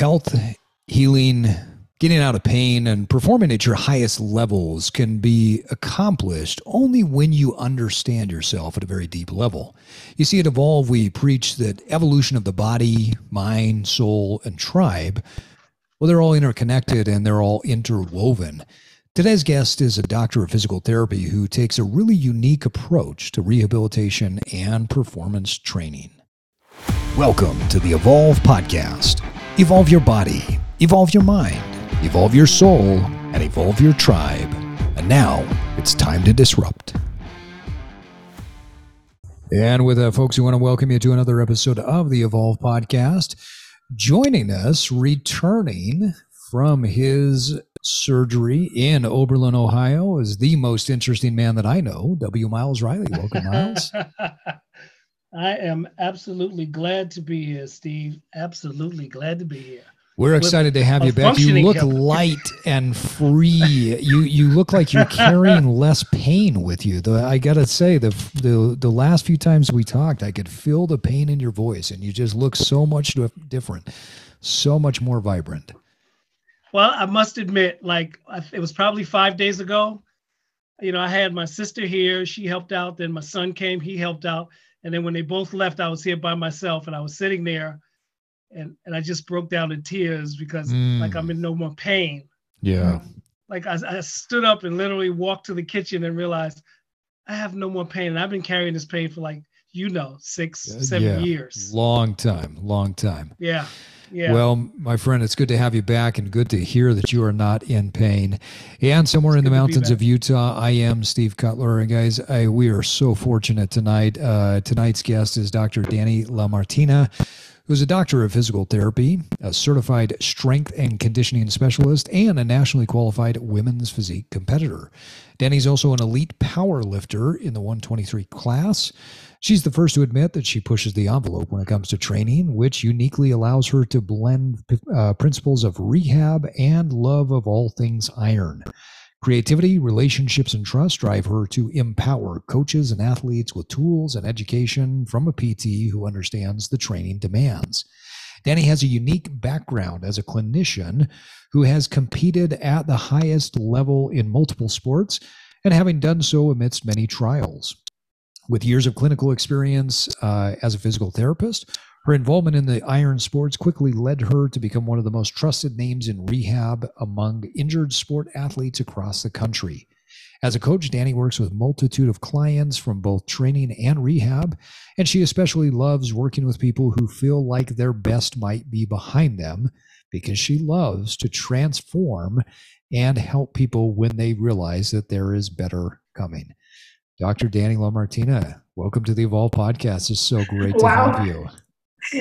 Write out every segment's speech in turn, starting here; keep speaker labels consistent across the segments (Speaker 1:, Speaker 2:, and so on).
Speaker 1: Health, healing, getting out of pain, and performing at your highest levels can be accomplished only when you understand yourself at a very deep level. You see, at Evolve, we preach that evolution of the body, mind, soul, and tribe, well, they're all interconnected and they're all interwoven. Today's guest is a doctor of physical therapy who takes a really unique approach to rehabilitation and performance training. Welcome to the Evolve Podcast. Evolve your body, evolve your mind, evolve your soul, and evolve your tribe. And now it's time to disrupt. And with that, folks, we want to welcome you to another episode of the Evolve Podcast. Joining us, returning from his surgery in Oberlin, Ohio, is the most interesting man that I know, W. Miles Riley. Welcome, Miles.
Speaker 2: I am absolutely glad to be here, Steve. Absolutely glad to be here.
Speaker 1: We're excited to have you back. You look light and free. you you look like you're carrying less pain with you. The, I gotta say, the the the last few times we talked, I could feel the pain in your voice, and you just look so much different, so much more vibrant.
Speaker 2: Well, I must admit, like it was probably five days ago. You know, I had my sister here. She helped out. Then my son came. He helped out and then when they both left, I was here by myself and I was sitting there and, and I just broke down in tears because mm. like I'm in no more pain.
Speaker 1: Yeah.
Speaker 2: Like I, I stood up and literally walked to the kitchen and realized I have no more pain. And I've been carrying this pain for like, you know, six, seven yeah. years.
Speaker 1: Long time, long time.
Speaker 2: Yeah. Yeah.
Speaker 1: Well, my friend, it's good to have you back and good to hear that you are not in pain. And somewhere it's in the mountains of Utah, I am Steve Cutler. And guys, I, we are so fortunate tonight. Uh, tonight's guest is Dr. Dani LaMartina, who's a doctor of physical therapy, a certified strength and conditioning specialist, and a nationally qualified women's physique competitor. Dani's also an elite power lifter in the 123 class. She's the first to admit that she pushes the envelope when it comes to training, which uniquely allows her to blend uh, principles of rehab and love of all things iron. Creativity, relationships, and trust drive her to empower coaches and athletes with tools and education from a PT who understands the training demands. Dani has a unique background as a clinician who has competed at the highest level in multiple sports and having done so amidst many trials. With years of clinical experience uh, as a physical therapist, her involvement in the iron sports quickly led her to become one of the most trusted names in rehab among injured sport athletes across the country. As a coach, Dani works with multitude of clients from both training and rehab, and she especially loves working with people who feel like their best might be behind them because she loves to transform and help people when they realize that there is better coming. Dr. Dani LaMartina, welcome to the Evolve podcast. It's so great to wow. have you.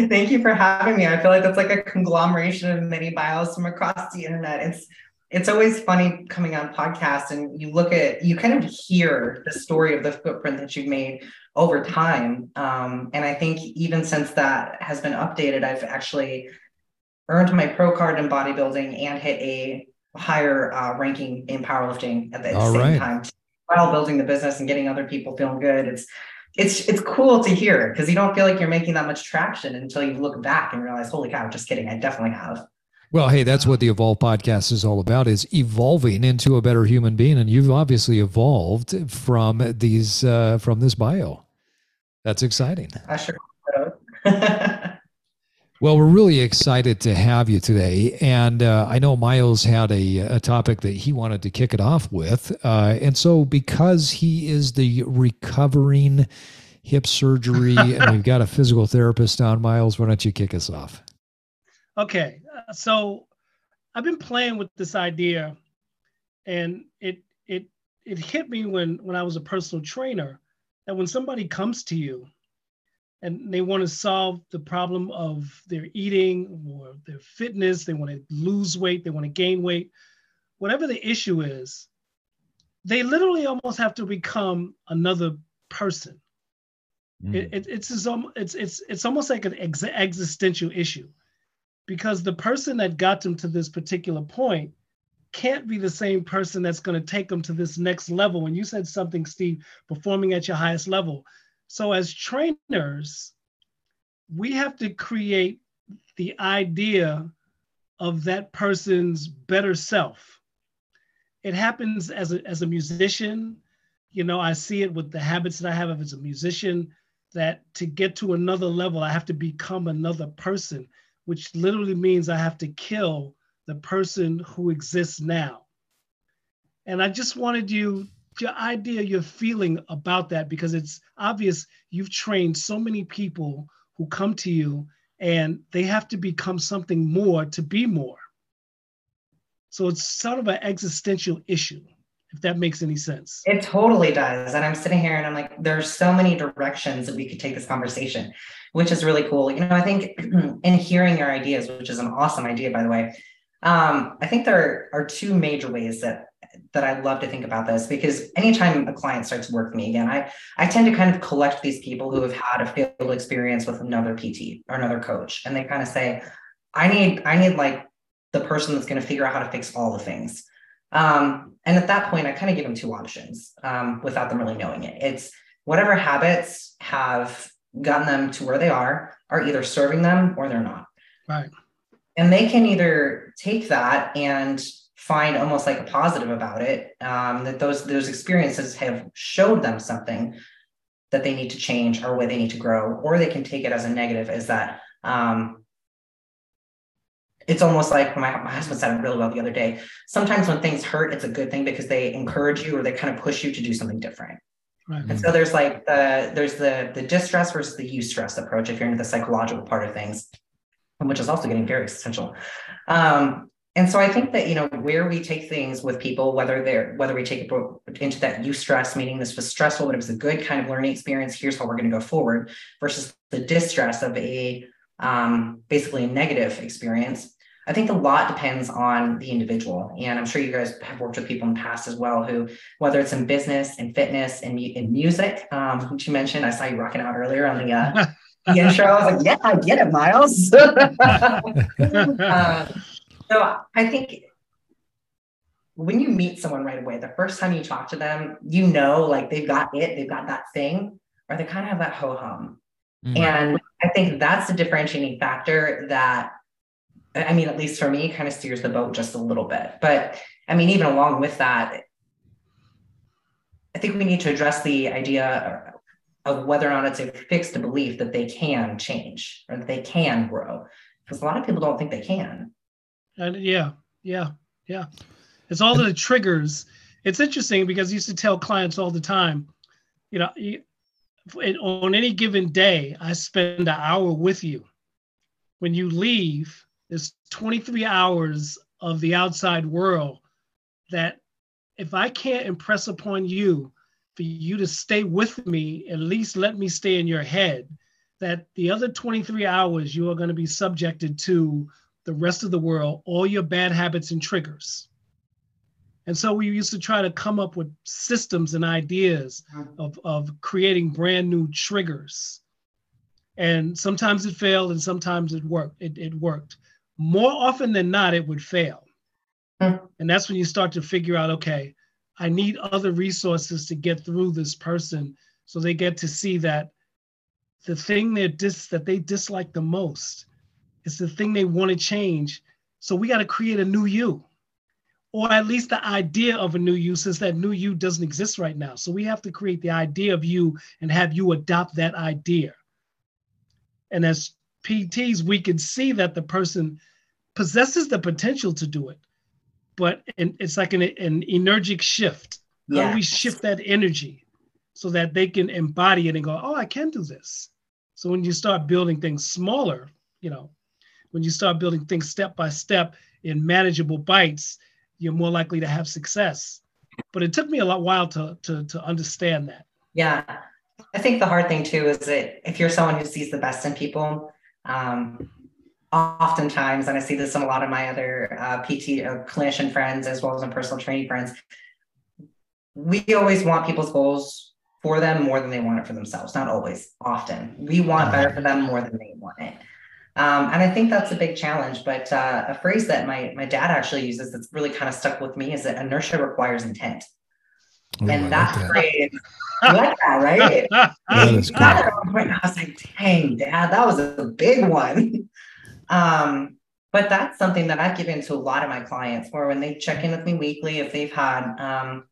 Speaker 3: Thank you for having me. I feel like it's like a conglomeration of many bios from across the internet. It's it's always funny coming on podcasts and you look at you kind of hear the story of the footprint that you've made over time. Um, and I think even since that has been updated, I've actually earned my pro card in bodybuilding and hit a higher uh, ranking in powerlifting at the All same right. time while building the business and getting other people feeling good. It's it's it's cool to hear because you don't feel like you're making that much traction until you look back and realize, holy cow, just kidding, I definitely have.
Speaker 1: Well, hey, that's what the Evolve podcast is all about is evolving into a better human being. And you've obviously evolved from these uh, from this bio. That's exciting.
Speaker 3: I sure
Speaker 1: Well, we're really excited to have you today. And uh, I know Miles had a, a, topic that he wanted to kick it off with. Uh, and so, because he is the recovering hip surgery and we've got a physical therapist on, Miles, why don't you kick us off?
Speaker 2: Okay. Uh, so, I've been playing with this idea, and it, it, it hit me when, when I was a personal trainer that when somebody comes to you and they want to solve the problem of their eating or their fitness. They want to lose weight, they want to gain weight, whatever the issue is, they literally almost have to become another person. Mm. It, it, it's, it's, it's, it's almost like an ex- existential issue because the person that got them to this particular point can't be the same person that's going to take them to this next level. And you said something, Steve, performing at your highest level, so, as trainers, we have to create the idea of that person's better self. It happens as a, as a musician. You know, I see it with the habits that I have as a musician that to get to another level, I have to become another person, which literally means I have to kill the person who exists now. And I just wanted you, your idea, your feeling about that, because it's obvious you've trained so many people who come to you and they have to become something more to be more. So it's sort of an existential issue if that makes any sense.
Speaker 3: It totally does. And I'm sitting here and I'm like, there's so many directions that we could take this conversation, which is really cool. You know, I think in hearing your ideas, which is an awesome idea, by the way, um, I think there are two major ways that that I love to think about this because anytime a client starts work with me again, I I tend to kind of collect these people who have had a failed experience with another PT or another coach, and they kind of say, I need I need like the person that's going to figure out how to fix all the things. Um, and at that point, I kind of give them two options um, without them really knowing it. It's whatever habits have gotten them to where they are are either serving them or they're not.
Speaker 2: Right.
Speaker 3: And they can either take that and find almost like a positive about it, um, that those those experiences have showed them something that they need to change or where they need to grow, or they can take it as a negative, is that um, it's almost like my, my husband said it really well the other day. Sometimes when things hurt, it's a good thing because they encourage you or they kind of push you to do something different. Right. And so there's like the there's the the distress versus the eustress approach if you're into the psychological part of things, which is also getting very essential. Um, and so I think that you know where we take things with people, whether they're whether we take it into that eustress, meaning this was stressful, but it was a good kind of learning experience. Here's how we're going to go forward, versus the distress of a um, basically a negative experience. I think a lot depends on the individual. And I'm sure you guys have worked with people in the past as well who, whether it's in business and fitness and in music, um, which you mentioned, I saw you rocking out earlier on the, uh, the intro. I was like, yeah, I get it, Miles. uh, so I think when you meet someone right away, the first time you talk to them, you know, like they've got it, they've got that thing, or they kind of have that ho hum. Mm-hmm. And I think that's the differentiating factor that I mean, at least for me, kind of steers the boat just a little bit. But I mean, even along with that, I think we need to address the idea of whether or not it's a fixed belief that they can change or that they can grow. Because a lot of people don't think they can.
Speaker 2: And yeah, yeah, yeah. It's all the triggers. It's interesting because I used to tell clients all the time, you know, on any given day, I spend an hour with you. When you leave, there's 23 hours of the outside world that if I can't impress upon you for you to stay with me, at least let me stay in your head, that the other 23 hours you are going to be subjected to the rest of the world, all your bad habits and triggers. And so we used to try to come up with systems and ideas of, of creating brand new triggers. And sometimes it failed and sometimes it worked. It, it worked more often than not, it would fail. Mm. And that's when you start to figure out, okay, I need other resources to get through this person so they get to see that the thing they dis- that they dislike the most is the thing they want to change. So we got to create a new you, or at least the idea of a new you, since that new you doesn't exist right now. So we have to create the idea of you and have you adopt that idea. And as PTs, we can see that the person possesses the potential to do it, but it's like an, an energetic shift. Yes. How do we shift that energy so that they can embody it and go, oh, I can do this. So when you start building things smaller, you know, when you start building things step by step in manageable bites, you're more likely to have success. But it took me a lot while to to to understand that.
Speaker 3: Yeah. I think the hard thing too is that if you're someone who sees the best in people, um, oftentimes, and I see this in a lot of my other uh, PT uh, clinician friends as well as in personal training friends, we always want people's goals for them more than they want it for themselves. Not always, often. We want better for them more than they want it. Um, and I think that's a big challenge. But uh, a phrase that my my dad actually uses that's really kind of stuck with me is that inertia requires intent. Ooh, and that, that phrase, like that, right? that is cool. I was like, dang, dad, that was a big one. Um, but that's something that I've given to a lot of my clients where when they check in with me weekly, if they've had, um,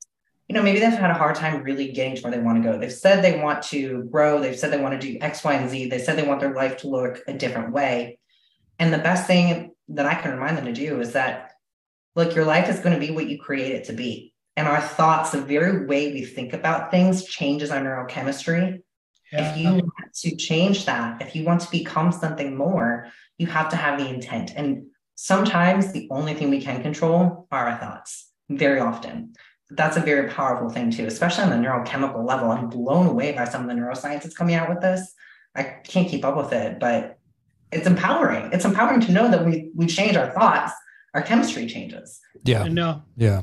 Speaker 3: you know, maybe they've had a hard time really getting to where they want to go. They've said they want to grow. They've said they want to do X, Y, and Z. They said they want their life to look a different way. And the best thing that I can remind them to do is that, look, your life is going to be what you create it to be. And our thoughts, the very way we think about things changes our neurochemistry. Yeah. If you want to change that, if you want to become something more, you have to have the intent. And sometimes the only thing we can control are our thoughts, very often. That's a very powerful thing, too, especially on the neurochemical level. I'm blown away by some of the neuroscience that's coming out with this. I can't keep up with it, but it's empowering. It's empowering to know that we we change our thoughts, our chemistry changes.
Speaker 1: Yeah.
Speaker 2: No.
Speaker 1: Yeah.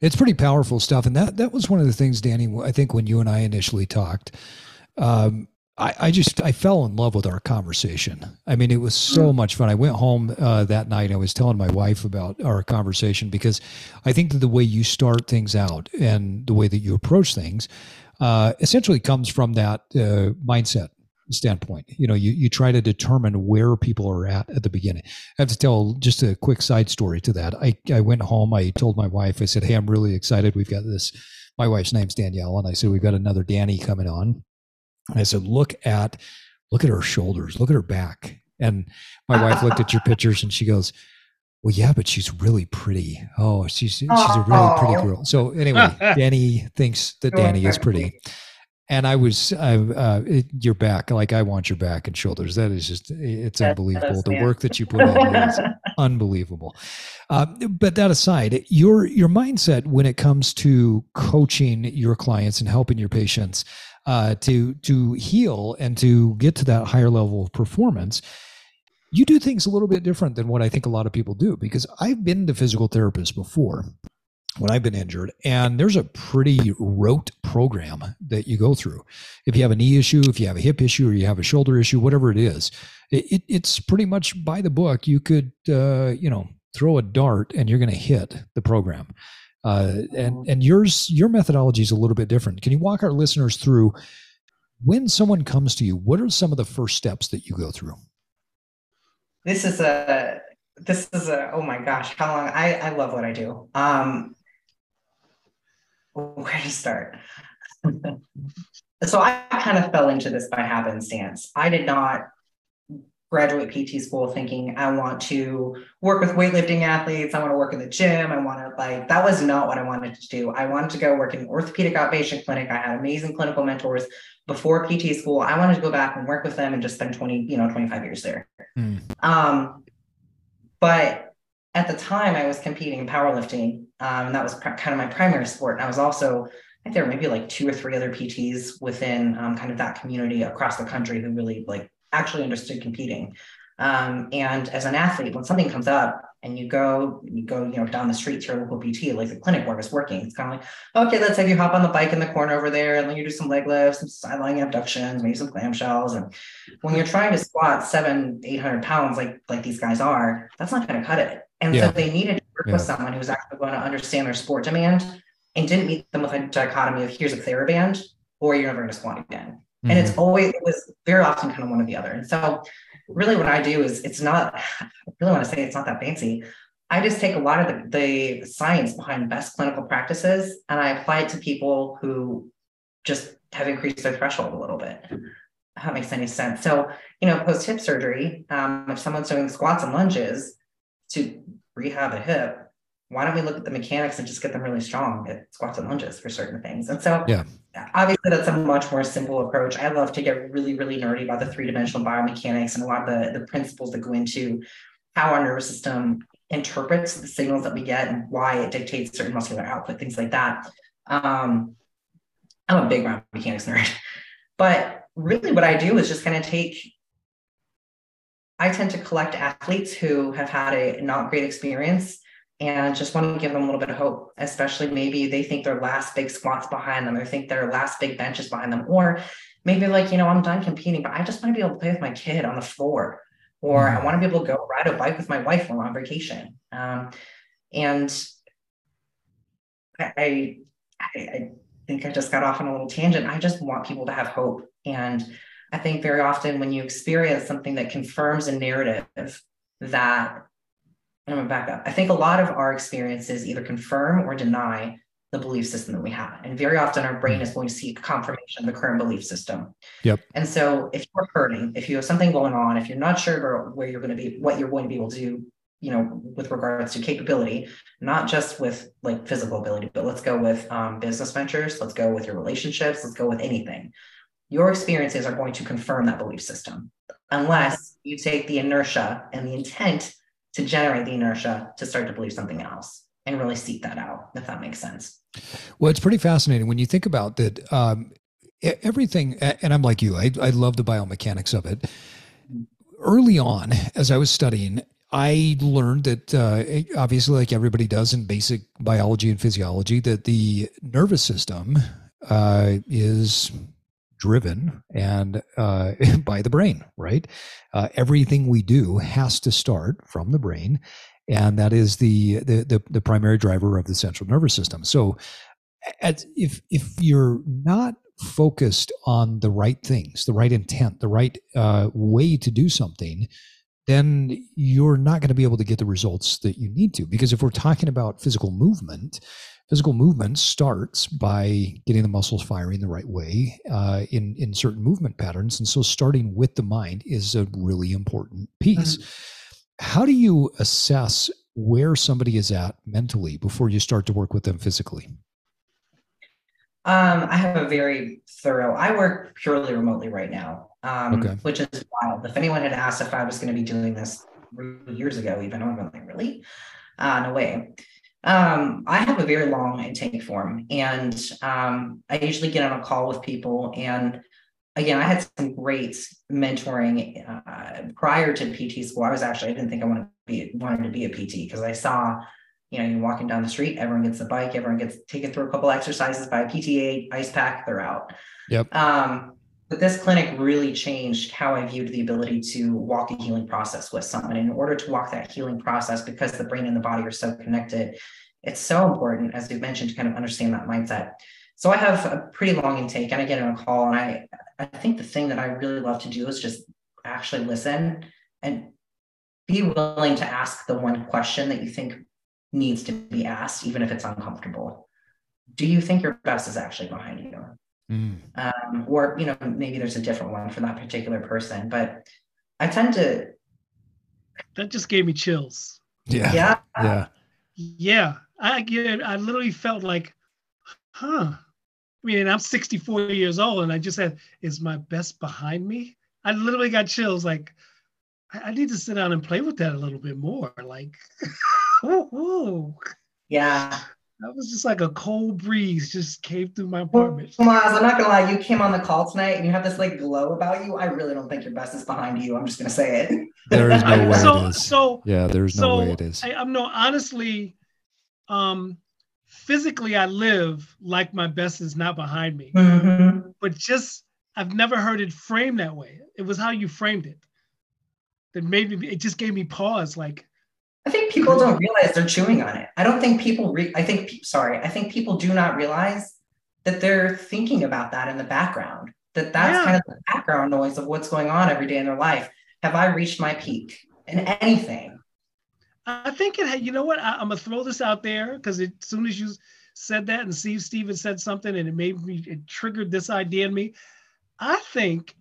Speaker 1: It's pretty powerful stuff. And that that was one of the things, Dani, I think when you and I initially talked, um, I, I, just I fell in love with our conversation. I mean, it was so mm. much fun. I went home uh, that night. I was telling my wife about our conversation because I think that the way you start things out and the way that you approach things uh, essentially comes from that uh, mindset standpoint. You know, you you try to determine where people are at at the beginning. I have to tell just a quick side story to that. I I went home. I told my wife. I said, "Hey, I'm really excited. We've got this." My wife's name's Danielle, and I said, "We've got another Danny coming on." And I said, look at look at her shoulders, look at her back. And my wife looked at your pictures and she goes, well, yeah, but she's really pretty. Oh, she's she's a really pretty girl. So anyway, Danny thinks that Danny is pretty. And I was, uh, uh, it, your back, like I want your back and shoulders. That is just, it's unbelievable. The work that you put in is unbelievable. Uh, but that aside, your your mindset when it comes to coaching your clients and helping your patients, uh, to to heal and to get to that higher level of performance you do things a little bit different than what I think a lot of people do because I've been to physical therapists before when I've been injured, and there's a pretty rote program that you go through. If you have a knee issue, if you have a hip issue, or you have a shoulder issue, whatever it is, it, it, it's pretty much by the book. You could, uh, you know, throw a dart and you're going to hit the program. Uh, and mm-hmm. and yours your methodology is a little bit different. Can you walk our listeners through when someone comes to you? What are some of the first steps that you go through?
Speaker 3: This is a this is a oh my gosh how long I I love what I do. Um, where to start? so I kind of fell into this by happenstance. I did not graduate PT school thinking I want to work with weightlifting athletes. I want to work in the gym. I want to like, that was not what I wanted to do. I wanted to go work in an orthopedic outpatient clinic. I had amazing clinical mentors before PT school. I wanted to go back and work with them and just spend 20, you know, 25 years there. Mm. Um, but at the time I was competing in powerlifting. Um, and that was pr- kind of my primary sport. And I was also, I think there were maybe like two or three other PTs within um, kind of that community across the country who really like actually understood competing. Um, and as an athlete, when something comes up and you go, you go, you know, down the street to your local PT, like the clinic where it's working, it's kind of like, okay, let's have you hop on the bike in the corner over there, and then you do some leg lifts, some side lying abductions, maybe some clamshells. And when you're trying to squat seven, eight hundred pounds, like like these guys are, that's not going to cut it. And yeah. so they needed to work yeah. with someone who was actually going to understand their sport demand and didn't meet them with a dichotomy of here's a TheraBand or you're never going to squat again. Mm-hmm. And it's mm-hmm. always, it was very often kind of one or the other. And so, really, what I do is it's not, I really want to say it's not that fancy. I just take a lot of the, the science behind best clinical practices and I apply it to people who just have increased their threshold a little bit. If that makes any sense. So, you know, post hip surgery, um, if someone's doing squats and lunges to rehab a hip, why don't we look at the mechanics and just get them really strong at squats and lunges for certain things? And so, yeah, obviously, that's a much more simple approach. I love to get really, really nerdy about the three dimensional biomechanics and a lot of the, the principles that go into how our nervous system interprets the signals that we get and why it dictates certain muscular output, things like that. Um, I'm a big biomechanics nerd, but really, what I do is just kind of take I tend to collect athletes who have had a not great experience and just want to give them a little bit of hope, especially maybe they think their last big squats behind them or think their last big bench is behind them, or maybe like, you know, I'm done competing, but I just want to be able to play with my kid on the floor, or I mm-hmm. want to be able to go ride a bike with my wife when we're on vacation. Um, and I, I, I think I just got off on a little tangent. I just want people to have hope. And I think very often when you experience something that confirms a narrative that I'm gonna back up. I think a lot of our experiences either confirm or deny the belief system that we have. And very often our brain is going to seek confirmation of the current belief system.
Speaker 1: Yep.
Speaker 3: And so if you're hurting, if you have something going on, if you're not sure where you're going to be, what you're going to be able to do, you know, with regards to capability, not just with like physical ability, but let's go with um, business ventures, let's go with your relationships, let's go with anything. Your experiences are going to confirm that belief system, unless you take the inertia and the intent to generate the inertia to start to believe something else and really seek that out, if that makes sense.
Speaker 1: Well, it's pretty fascinating when you think about that. Um, everything, and I'm like you, I, I love the biomechanics of it. Early on, as I was studying, I learned that uh, obviously, like everybody does in basic biology and physiology, that the nervous system uh, is driven and uh, by the brain, right? Uh, everything we do has to start from the brain, and that is the the the, the primary driver of the central nervous system. So, as, if if you're not focused on the right things, the right intent, the right uh, way to do something, then you're not going to be able to get the results that you need to. Because if we're talking about physical movement, physical movement starts by getting the muscles firing the right way uh, in in certain movement patterns, and so starting with the mind is a really important piece. Mm-hmm. How do you assess where somebody is at mentally before you start to work with them physically?
Speaker 3: Um, I have a very thorough. I work purely remotely right now, um, okay. which is wild. If anyone had asked if I was going to be doing this years ago, even I'm like, really? Uh, no way. Um, I have a very long intake form, and um, I usually get on a call with people. And again, I had some great mentoring uh, prior to PT school. I was actually I didn't think I wanted to be wanted to be a PT because I saw, you know, you're walking down the street, everyone gets a bike, everyone gets taken through a couple exercises by a PTA ice pack, they're out.
Speaker 1: Yep.
Speaker 3: Um, but this clinic really changed how I viewed the ability to walk a healing process with someone. In order to walk that healing process, because the brain and the body are so connected, it's so important, as we've mentioned, to kind of understand that mindset. So I have a pretty long intake and I get on a call. And I, I think the thing that I really love to do is just actually listen and be willing to ask the one question that you think needs to be asked, even if it's uncomfortable. Do you think your best is actually behind you? Mm. Um, or you know maybe there's a different one for that particular person but i tend to
Speaker 2: that just gave me chills.
Speaker 1: Yeah.
Speaker 3: Yeah.
Speaker 1: Yeah.
Speaker 2: Yeah. I get i literally felt like huh. I mean i'm 64 years old and i just said is my best behind me? I literally got chills like i, I need to sit down and play with that a little bit more like
Speaker 3: yeah
Speaker 2: that was just like a cold breeze just came through my apartment.
Speaker 3: Well, Maz, I'm not gonna lie, you came on the call tonight and you have this like glow about you. I really don't think your best is behind you. I'm just gonna say it.
Speaker 1: There is no way
Speaker 2: so,
Speaker 1: it is.
Speaker 2: So
Speaker 1: yeah, there's no way it is.
Speaker 2: I, I'm no honestly, um, physically I live like my best is not behind me.
Speaker 3: Mm-hmm.
Speaker 2: But just I've never heard it framed that way. It was how you framed it that made me. It just gave me pause. Like
Speaker 3: I think people don't realize they're chewing on it. I don't think people re- I think sorry, I think people do not realize that they're thinking about that in the background. That that's yeah. kind of the background noise of what's going on every day in their life. Have I reached my peak in anything?
Speaker 2: I think it had, you know what? I, am gonna throw this out there because as soon as you said that and Steve Stevens said something and it made me it triggered this idea in me. I think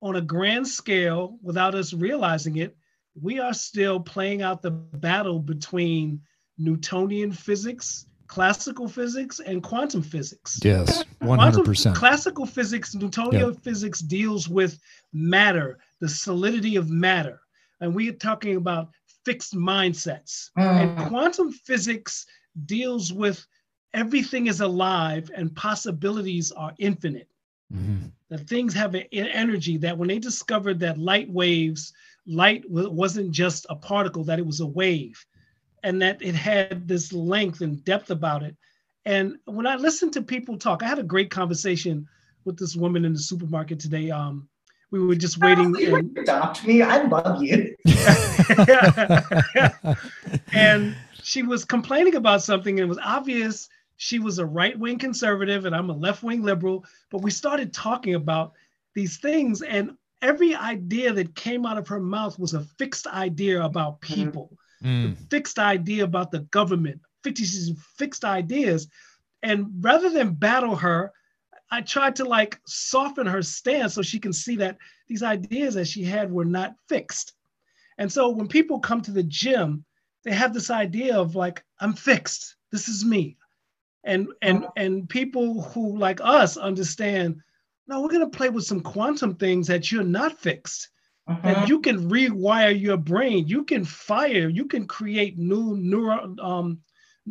Speaker 2: on a grand scale, without us realizing it, we are still playing out the battle between Newtonian physics, classical physics, and quantum physics.
Speaker 1: Yes, 100%. Quantum,
Speaker 2: classical physics, Newtonian yep. physics deals with matter, the solidity of matter. And we are talking about fixed mindsets. Mm. And quantum physics deals with everything is alive and possibilities are infinite. Mm-hmm. That things have an energy that when they discovered that light waves light wasn't just a particle, that it was a wave, and that it had this length and depth about it. And when I listened to people talk, I had a great conversation with this woman in the supermarket today. Um, we were just waiting.
Speaker 3: Oh, you and, adopt me. I love you.
Speaker 2: and she was complaining about something, and it was obvious she was a right wing conservative, and I'm a left wing liberal. But we started talking about these things, and every idea that came out of her mouth was a fixed idea about
Speaker 3: Mm-hmm.
Speaker 2: people,
Speaker 1: Mm.
Speaker 2: fixed idea about the government, fixed, fixed ideas. And rather than battle her, I tried to like soften her stance so she can see that these ideas that she had were not fixed. And so when people come to the gym, they have this idea of like, I'm fixed. This is me. And and and people who like us understand, no, we're gonna play with some quantum things that you're not fixed. And you can rewire your brain. You can fire. You can create new neural um,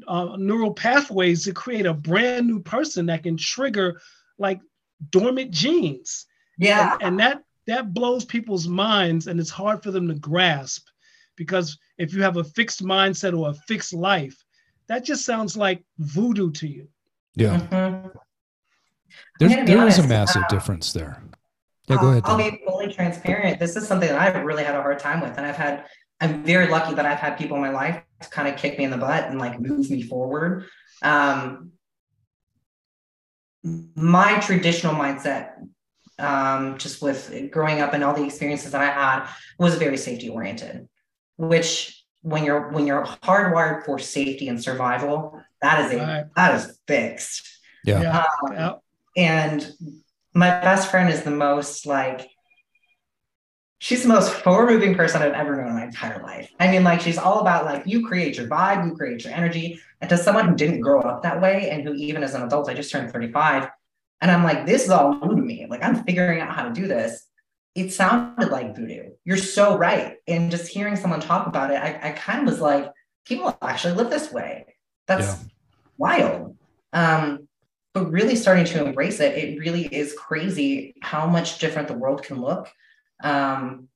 Speaker 2: uh, neural pathways to create a brand new person that can trigger like dormant genes.
Speaker 3: yeah.
Speaker 2: And, and that that blows people's minds, and it's hard for them to grasp because if you have a fixed mindset or a fixed life, that just sounds like voodoo to you.
Speaker 1: Yeah.
Speaker 3: Mhm.
Speaker 1: There's,
Speaker 3: gonna be
Speaker 1: there is a massive
Speaker 3: uh,
Speaker 1: difference there. Yeah, go
Speaker 3: I'll-
Speaker 1: ahead.
Speaker 3: I'll
Speaker 1: Dan.
Speaker 3: be fully transparent. This is something that I've really had a hard time with. And I've had, I'm very lucky that I've had people in my life to kind of kick me in the butt and like move me forward. Um, my traditional mindset, um, just with growing up and all the experiences that I had, was very safety oriented, which when you're when you're hardwired for safety and survival, that is a
Speaker 2: Right.
Speaker 3: that is fixed.
Speaker 1: Yeah.
Speaker 2: Yeah.
Speaker 3: Um,
Speaker 2: Yeah.
Speaker 3: And my best friend is the most like she's the most forward moving person I've ever known in my entire life. I mean, like she's all about like you create your vibe, you create your energy. And to someone who didn't grow up that way and who even as an adult, I just turned 35. And I'm like, this is all new to me. Like I'm figuring out how to do this. It sounded like voodoo. You're so right. And just hearing someone talk about it, I, I kind of was like, people actually live this way. That's
Speaker 1: Yeah.
Speaker 3: wild. Um, but really starting to embrace it, it really is crazy how much different the world can look um,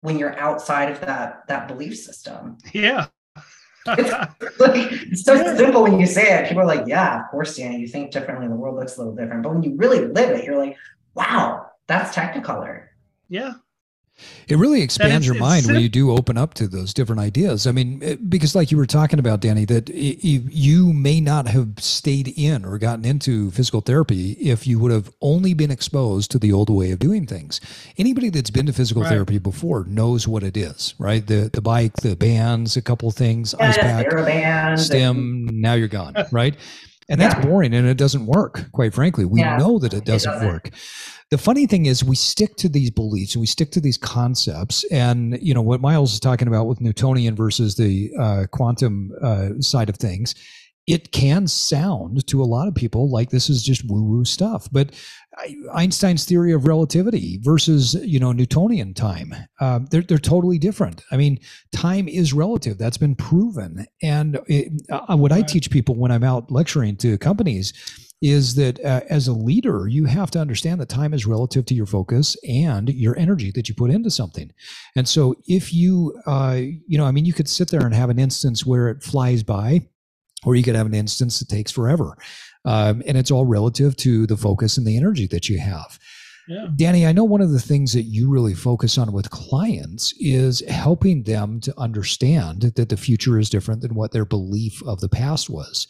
Speaker 3: when you're outside of that that belief system.
Speaker 2: Yeah.
Speaker 3: like, it's so simple when you say it. People are like, "Yeah, of course, Dani, you think differently. The world looks a little different." But when you really live it, you're like, "Wow, that's Technicolor."
Speaker 2: yeah.
Speaker 1: It really expands
Speaker 2: it's-
Speaker 1: your
Speaker 2: it's
Speaker 1: mind when you do open up to those different ideas. I mean, eh, because like you were talking about, Dani, that i- i- you may not have stayed in or gotten into physical therapy if you would have only been exposed to the old way of doing things. Anybody that's been to physical
Speaker 2: Right.
Speaker 1: therapy before knows what it is, right? The the bike, the bands, a couple of things, ice pack,
Speaker 3: Theraband,
Speaker 1: stem. Now you're gone, right? And that's
Speaker 3: Yeah.
Speaker 1: boring, and it doesn't work. Quite frankly, we
Speaker 3: Yeah,
Speaker 1: know that it doesn't,
Speaker 3: doesn't.
Speaker 1: work. The funny thing is, we stick to these beliefs and we stick to these concepts. And you know what Miles is talking about with Newtonian versus the uh, quantum uh, side of things. It can sound to a lot of people like this is just woo-woo stuff, but Einstein's theory of relativity versus you know Newtonian time, uh, they're they're totally different. I mean, time is relative. That's been proven. And it, uh, what I teach people when I'm out lecturing to companies is that uh, as a leader, you have to understand that time is relative to your focus and your energy that you put into something. And so, if you, uh, you know, I mean, you could sit there and have an instance where it flies by, or you could have an instance that takes forever. Um, and it's all relative to the focus and the energy that you have.
Speaker 2: Yeah.
Speaker 1: Dani, I know one of the things that you really focus on with clients is helping them to understand that the future is different than what their belief of the past was.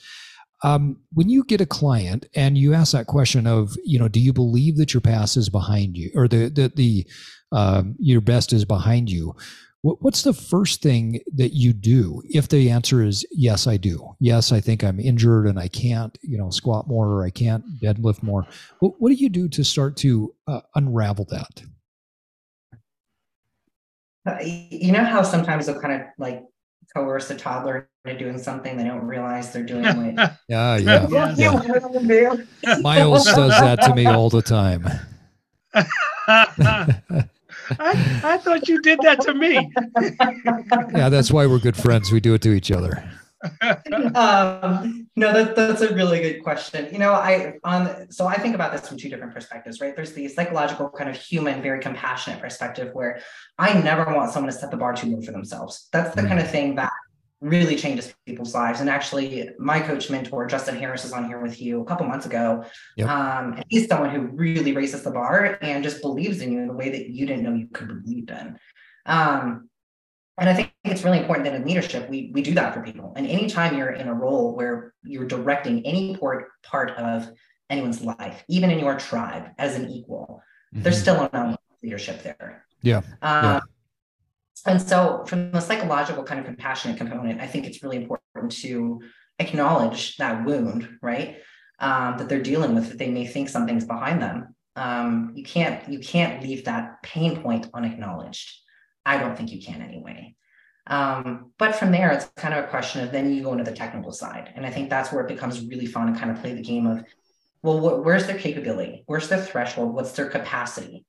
Speaker 1: Um, when you get a client and you ask that question of, you know, do you believe that your past is behind you, or the the, the um, your best is behind you? What, what's the first thing that you do if the answer is yes, I do. Yes, I think I'm injured and I can't, you know, squat more or I can't deadlift more. What, what do you do to start to uh, unravel that?
Speaker 3: Uh, You know how sometimes they'll kind of like coerce a toddler into doing something they don't realize they're doing it.
Speaker 1: Yeah, yeah.
Speaker 2: Yeah.
Speaker 1: yeah.
Speaker 3: yeah.
Speaker 1: Miles does that to me all the time.
Speaker 2: I, I thought you did that to me.
Speaker 1: Yeah, that's why we're good friends. We do it to each other.
Speaker 3: um, no, that, that's a really good question. You know, I on so I think about this from two different perspectives, right? There's the psychological kind of human, very compassionate perspective where I never want someone to set the bar too low for themselves. That's the kind of thing that really changes people's lives. And actually, my coach mentor, Justin Harris, is on here with you a couple months ago.
Speaker 1: Yep.
Speaker 3: Um, and he's someone who really raises the bar and just believes in you in a way that you didn't know you could believe in. Um, and I think it's really important that in leadership, we, we do that for people. And anytime you're in a role where you're directing any part, part of anyone's life, even in your tribe as an equal, there's
Speaker 1: Mhm.
Speaker 3: still an element of leadership there.
Speaker 1: Yeah. Um, yeah.
Speaker 3: And so, from the psychological kind of compassionate component, I think it's really important to acknowledge that wound, right? Um, that they're dealing with, that they may think something's behind them. Um, you can't you can't leave that pain point unacknowledged. I don't think you can anyway. Um, but from there, it's kind of a question of then you go into the technical side, and I think that's where it becomes really fun to kind of play the game of, well, wh- where's their capability? Where's their threshold? What's their capacity?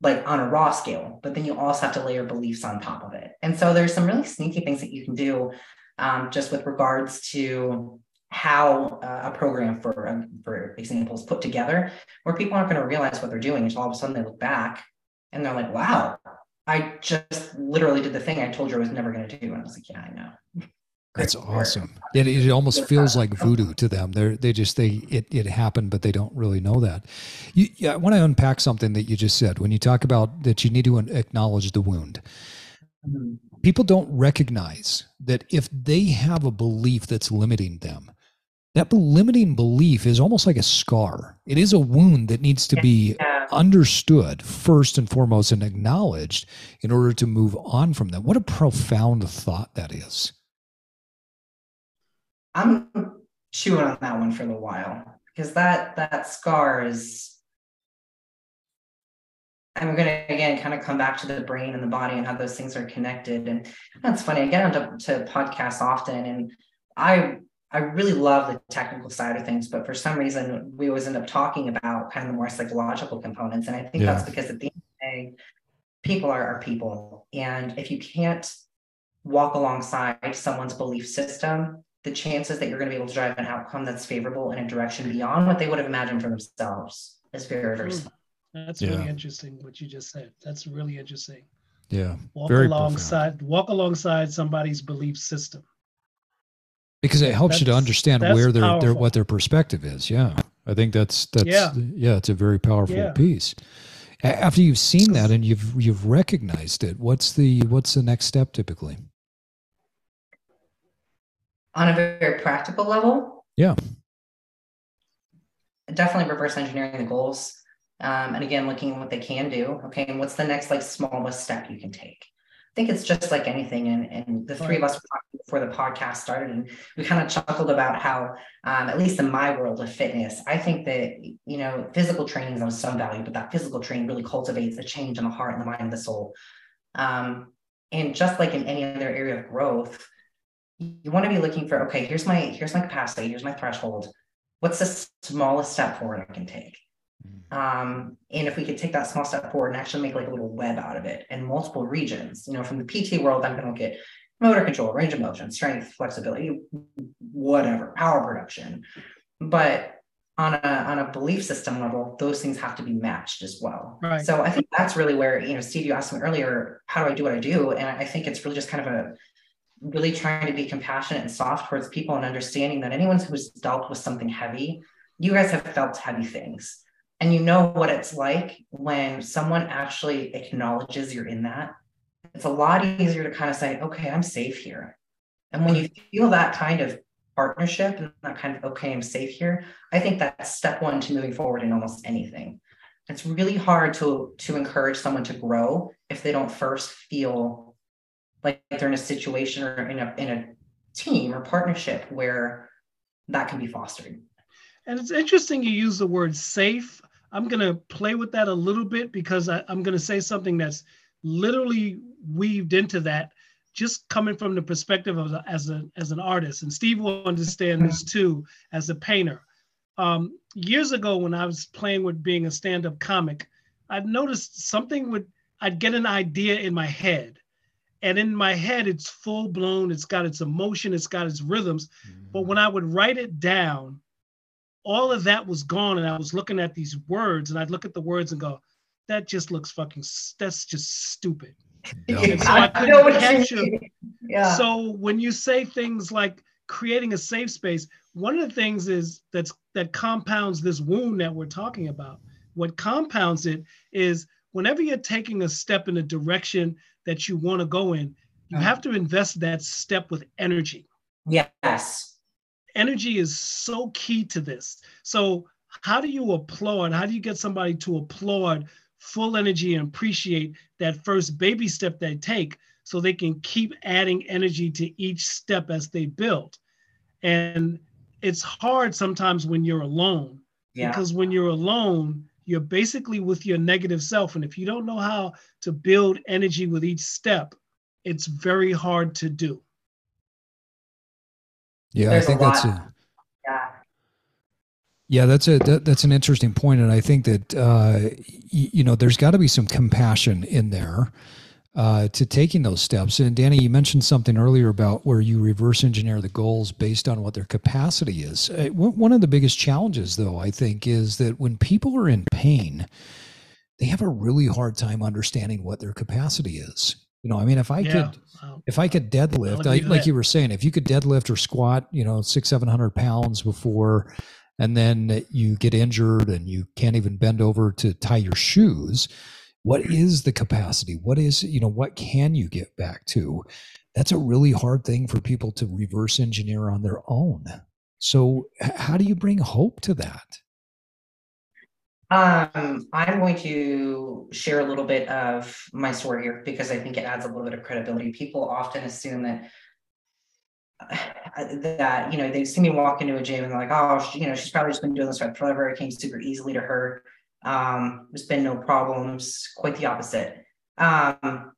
Speaker 3: like on a raw scale, but then you also have to layer beliefs on top of it. And so there's some really sneaky things that you can do um, just with regards to how uh, a program for um, for example is put together where people aren't going to realize what they're doing until all of a sudden they look back and they're like wow i just literally did the thing i told you i was never going to do and i was like yeah i know
Speaker 1: that's awesome. It, it almost feels like voodoo to them. They're they just they it it happened, but they don't really know that. You, yeah, I want to unpack something that you just said when you talk about that you need to acknowledge the wound. Mm-hmm. People don't recognize that if they have a belief that's limiting them, that limiting belief is almost like a scar. It is a wound that needs to be understood first and foremost and acknowledged in order to move on from that. What a profound thought that is.
Speaker 3: I'm chewing on that one for a while because that that scar is I'm going to again kind of come back to the brain and the body and how those things are connected. And that's funny. I get onto to podcasts often, and I I really love the technical side of things, but for some reason we always end up talking about kind of the more psychological components. And I think yeah. that's because at the end of the day, people are, are people, and if you can't walk alongside someone's belief system, the chances that you're going to be able to drive an outcome that's favorable in a direction beyond what they would have imagined for themselves is very, very hmm. small.
Speaker 2: That's yeah. really interesting what you just said. That's really interesting.
Speaker 1: Yeah.
Speaker 2: Walk very alongside profound. walk alongside somebody's belief system.
Speaker 1: Because it helps that's, you to understand where their, their what their perspective is. Yeah. I think that's that's yeah, yeah it's a very powerful yeah. piece. After you've seen that and you've you've recognized it, what's the what's the next step typically?
Speaker 3: on a very practical level.
Speaker 1: Yeah.
Speaker 3: Definitely reverse engineering the goals. Um, and again, looking at what they can do. Okay. And what's the next like smallest step you can take? I think it's just like anything. And, and the three of us were talking before the podcast started, and we kind of chuckled about how, um, at least in my world of fitness, I think that, you know, physical training is of some value, but that physical training really cultivates a change in the heart and the mind and the soul. Um, and just like in any other area of growth, you want to be looking for okay here's my here's my capacity here's my threshold what's the smallest step forward i can take mm. um, and if we could take that small step forward and actually make like a little web out of it in multiple regions you know from the pt world i'm going to look at motor control range of motion strength flexibility whatever power production but on a on a belief system level those things have to be matched as well right. so i think that's really where you know steve you asked me earlier how do i do what i do and i think it's really just kind of a really trying to be compassionate and soft towards people and understanding that anyone who's dealt with something heavy, you guys have felt heavy things. And you know what it's like when someone actually acknowledges you're in that. It's a lot easier to kind of say, okay, I'm safe here. And when you mm-hmm. feel that kind of partnership and that kind of, okay, I'm safe here, I think that's step one to moving forward in almost anything. It's really hard to, to encourage someone to grow if they don't first feel like they're in a situation or in a in a team or partnership where that can be fostered.
Speaker 2: And it's interesting you use the word safe. I'm going to play with that a little bit because I, am going to say something that's literally weaved into that, just coming from the perspective of as a as an artist. And Steve will understand this too as a painter. Um, years ago, when I was playing with being a stand-up comic, I'd noticed something would I'd get an idea in my head and in my head it's full blown it's got its emotion it's got its rhythms mm-hmm. but when i would write it down all of that was gone and i was looking at these words and i'd look at the words and go that just looks fucking that's just stupid yeah. so I couldn't capture. Yeah. So when you say things like creating a safe space, one of the things is that's that compounds this wound that we're talking about. What compounds it is whenever you're taking a step in a direction that you want to go in, you uh-huh. have to invest that step with energy.
Speaker 3: Yes.
Speaker 2: Energy is so key to this. So, how do you applaud? How do you get somebody to applaud full energy and appreciate that first baby step they take so they can keep adding energy to each step as they build. And it's hard sometimes when you're alone yeah. because when you're alone, you're basically with your negative self. And if you don't know how to build energy with each step, it's very hard to do.
Speaker 1: Yeah, There's I think that's a, yeah. Yeah, that's a that, that's an interesting point, and I think that uh, y- you know there's got to be some compassion in there uh, to taking those steps. And Dani, you mentioned something earlier about where you reverse engineer the goals based on what their capacity is. Uh, one of the biggest challenges, though, I think, is that when people are in pain, they have a really hard time understanding what their capacity is. You know, I mean, if I yeah. could, if I could deadlift, I, like you were saying, if you could deadlift or squat, you know, six, seven hundred pounds before, and then you get injured and you can't even bend over to tie your shoes, what is the capacity? What is, you know, what can you get back to? That's a really hard thing for people to reverse engineer on their own. So, how do you bring hope to that?
Speaker 3: Um, I'm going to share a little bit of my story here because I think it adds a little bit of credibility. People often assume that that you know they see me walk into a gym and they're like, oh, she, you know, she's probably just been doing this for forever. It came super easily to her. Um, there's been no problems. Quite the opposite. Um,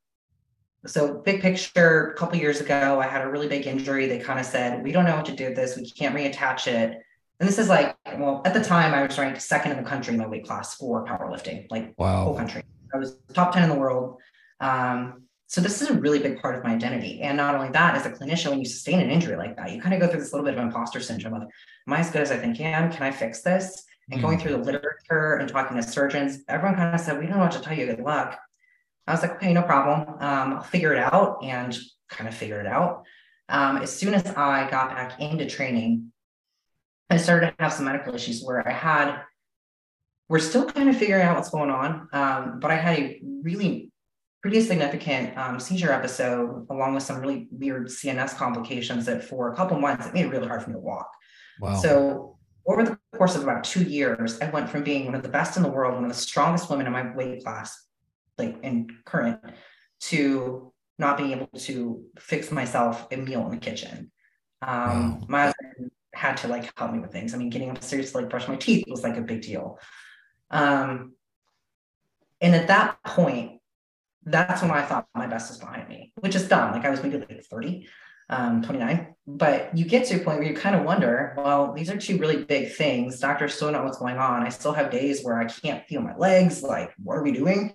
Speaker 3: so big picture, a couple years ago, I had a really big injury. They kind of said, we don't know what to do with this. We can't reattach it. And this is like, well, at the time I was ranked second in the country in my weight class for powerlifting, like wow. whole country. I was top 10 in the world. Um, so this is a really big part of my identity. And not only that, as a clinician, when you sustain an injury like that, you kind of go through this little bit of imposter syndrome of, am I as good as I think I am? Can I fix this? And mm going through the literature and talking to surgeons, everyone kind of said, we don't know what to tell you. Good luck. I was like, okay, no problem. Um, I'll figure it out and kind of figured it out. Um, as soon as I got back into training, I started to have some medical issues where I had, we're still kind of figuring out what's going on, um, but I had a really pretty significant um, seizure episode along with some really weird CNS complications that for a couple months, it made it really hard for me to walk. Wow. So over the course of about two years, I went from being one of the best in the world, one of the strongest women in my weight class, like in current, to not being able to fix myself a meal in the kitchen. Um, wow. My husband had to like help me with things. I mean, getting upstairs to like brush my teeth was like a big deal. Um, and at that point, that's when I thought my best was behind me, which is done. Like I was maybe like 30, um, 29. But you get to a point where you kind of wonder, well, these are two really big things. Doctors still know what's going on. I still have days where I can't feel my legs. Like, what are we doing?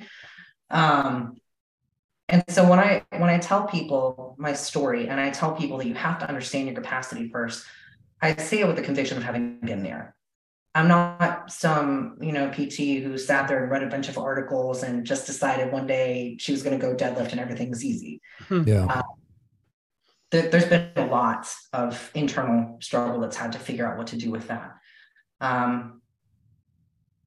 Speaker 3: Um, and so when I when I tell people my story and I tell people that you have to understand your capacity first, I say it with the conviction of having been there. I'm not some, you know, PT who sat there and read a bunch of articles and just decided one day she was going to go deadlift and everything's easy.
Speaker 1: Hmm. Yeah. Um,
Speaker 3: th- there's been a lot of internal struggle that's had to figure out what to do with that. Um,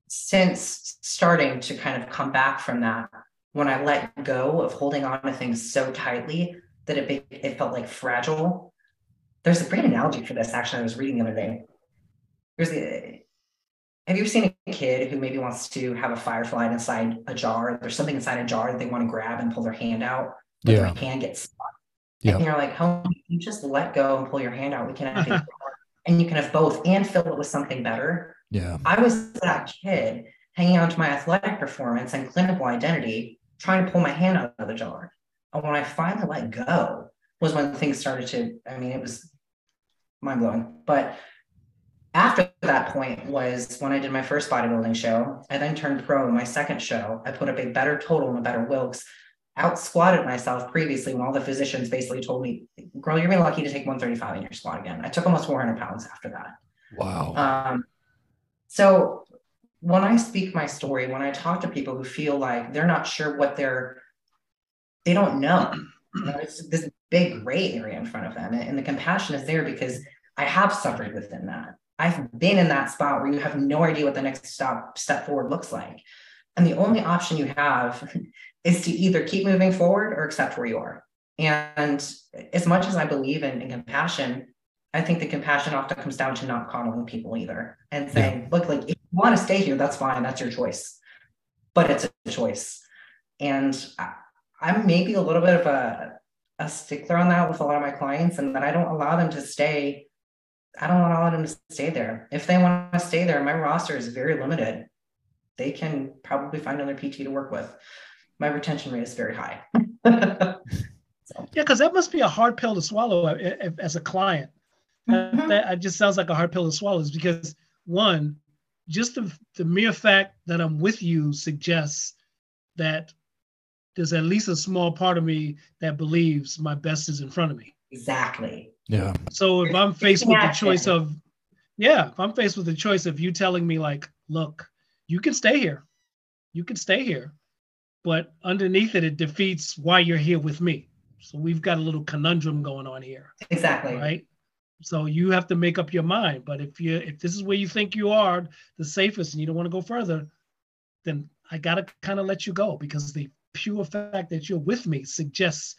Speaker 3: since starting to kind of come back from that, when I let go of holding on to things so tightly that it, it felt like fragile, there's a great analogy for this. Actually, I was reading the other day. There's the. Have you ever seen a kid who maybe wants to have a firefly inside a jar? There's something inside a jar that they want to grab and pull their hand out, but yeah. their hand gets stuck. Yeah. And you're like, "Oh, you just let go and pull your hand out. We can have and you can have both and fill it with something better."
Speaker 1: Yeah.
Speaker 3: I was that kid hanging on to my athletic performance and clinical identity, trying to pull my hand out of the jar. And when I finally let go, was when things started to, I mean, it was mind blowing. But after that point was when I did my first bodybuilding show. I then turned pro in my second show. I put up a better total and a better Wilks, out squatted myself previously when all the physicians basically told me, girl, you're gonna be lucky to take 135 in your squat again. I took almost 400 pounds after that.
Speaker 1: Wow.
Speaker 3: Um, so when I speak my story, when I talk to people who feel like they're not sure what they're, they don't know. You know, it's this big gray area in front of them. And the compassion is there because I have suffered within that. I've been in that spot where you have no idea what the next stop step forward looks like. And the only option you have is to either keep moving forward or accept where you are. And as much as I believe in, in compassion, I think the compassion often comes down to not coddling people either and saying, yeah. look, like if you want to stay here, that's fine, that's your choice. but it's a choice. And I, I'm maybe a little bit of a, a stickler on that with a lot of my clients, and that I don't allow them to stay. I don't want all of them to stay there. If they want to stay there, my roster is very limited. They can probably find another PT to work with. My retention rate is very high.
Speaker 2: so. Yeah, because that must be a hard pill to swallow as a client. Mm-hmm. That, that just sounds like a hard pill to swallow. Is because one, just the, the mere fact that I'm with you suggests that there's at least a small part of me that believes my best is in front of me.
Speaker 3: Exactly.
Speaker 1: Yeah.
Speaker 2: So if I'm faced with the choice of, yeah, if I'm faced with the choice of you telling me, like, look, you can stay here, you can stay here, but underneath it, it defeats why you're here with me. So we've got a little conundrum going on here.
Speaker 3: Exactly.
Speaker 2: Right. So you have to make up your mind. But if you if this is where you think you are the safest and you don't want to go further, then I gotta kind of let you go because the pure fact that you're with me suggests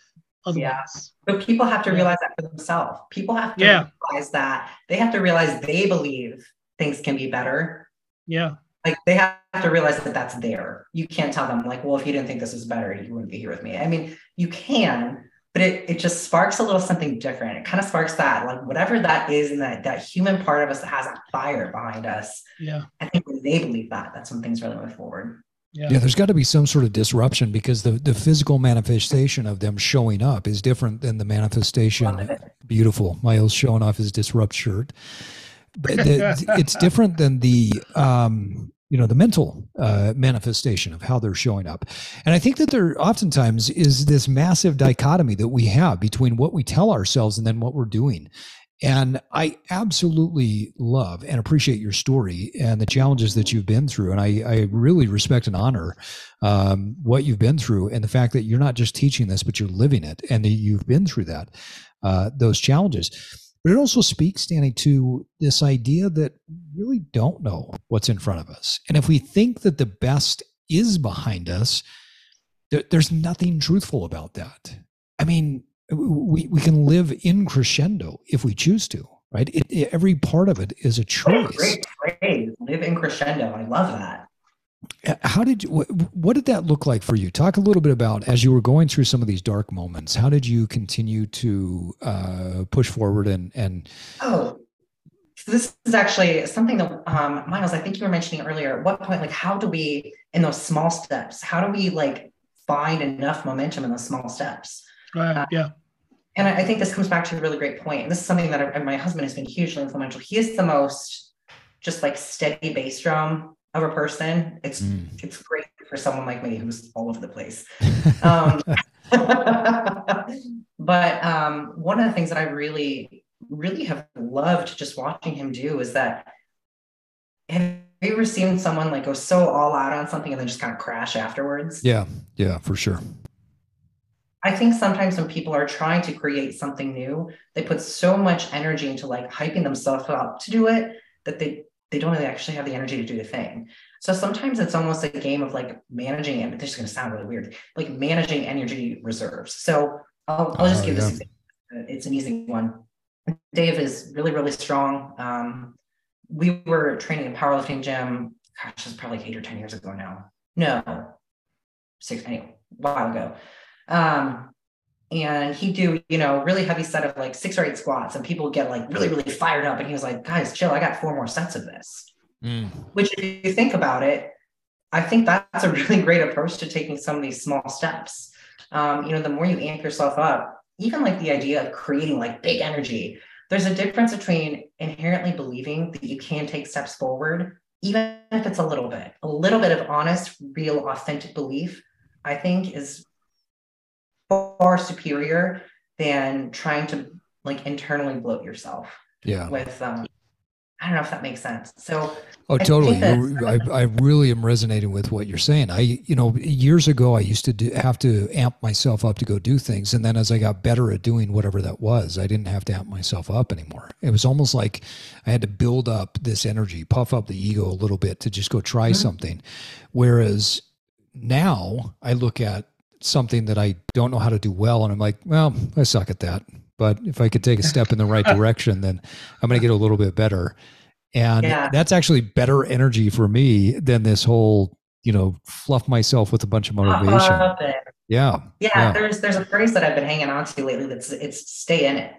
Speaker 2: otherwise. Yeah.
Speaker 3: But people have to realize that for themselves. People have to yeah. realize that they have to realize they believe things can be better.
Speaker 2: Yeah.
Speaker 3: Like they have to realize that that's there. You can't tell them like, well, if you didn't think this was better, you wouldn't be here with me. I mean, you can, but it, it just sparks a little something different. It kind of sparks that, like whatever that is, and that that human part of us that has that fire behind us.
Speaker 2: Yeah.
Speaker 3: I think when they believe that, that's when things really move forward.
Speaker 1: Yeah. yeah, there's got to be some sort of disruption because the, the physical manifestation of them showing up is different than the manifestation. Beautiful. Miles showing off his disrupt shirt. it's different than the um, you know the mental uh, manifestation of how they're showing up and i think that there oftentimes is this massive dichotomy that we have between what we tell ourselves and then what we're doing and i absolutely love and appreciate your story and the challenges that you've been through and i, I really respect and honor um, what you've been through and the fact that you're not just teaching this but you're living it and that you've been through that uh, those challenges but it also speaks, Dani, to this idea that we really don't know what's in front of us. And if we think that the best is behind us, there's nothing truthful about that. I mean, we, we can live in crescendo if we choose to, right? It, it, every part of it is a choice.
Speaker 3: Great phrase, live in crescendo. I love that.
Speaker 1: Uh, how did you, what, what did that look like for you? Talk a little bit about as you were going through some of these dark moments. How did you continue to uh, push forward and and?
Speaker 3: Oh, so this is actually something that um, Miles. I think you were mentioning earlier. At what point, like, how do we in those small steps? How do we like find enough momentum in those small steps?
Speaker 2: Right. Uh, yeah.
Speaker 3: And I, I, think this comes back to a really great point. And this is something that I, my husband has been hugely influential. He is the most just like steady bass drum of a person. It's mm. it's great for someone like me who's all over the place. Um, but um, one of the things that I really, really have loved just watching him do is that have you ever seen someone like go so all out on something and then just kind of crash afterwards?
Speaker 1: Yeah, yeah, for sure.
Speaker 3: I think sometimes when people are trying to create something new, they put so much energy into like hyping themselves up to do it that they they don't really actually have the energy to do the thing. So sometimes it's almost a game of like managing, and this is going to sound really weird, like managing energy reserves. So I'll, I'll just uh, give yeah. this. It's an easy one. Dave is really, really strong. Um, we were training in powerlifting gym. Gosh, this is probably like eight or 10 years ago now. No, six, anyway, a while ago. Um, and he'd do you know really heavy set of like six or eight squats and people get like really really fired up and he was like guys chill i got four more sets of this. Mm. which if you think about it i think that's a really great approach to taking some of these small steps. Um, you know the more you amp yourself up even like the idea of creating like big energy there's a difference between inherently believing that you can take steps forward even if it's a little bit. A little bit of honest real authentic belief i think is far superior than trying to like internally bloat yourself.
Speaker 1: Yeah.
Speaker 3: With um, I don't know if that makes sense. So
Speaker 1: Oh, I totally. I, I really am resonating with what you're saying. I, you know, years ago, I used to do, have to amp myself up to go do things. And then as I got better at doing whatever that was, I didn't have to amp myself up anymore. It was almost like I had to build up this energy, puff up the ego a little bit to just go try mm-hmm. something. Whereas now I look at something that I don't know how to do well. And I'm like, well, I suck at that. But if I could take a step in the right direction, then I'm going to get a little bit better. And yeah. that's actually better energy for me than this whole you know, fluff myself with a bunch of motivation. Yeah,
Speaker 3: yeah. Yeah. There's there's a phrase that I've been hanging on to lately that's it's stay in it.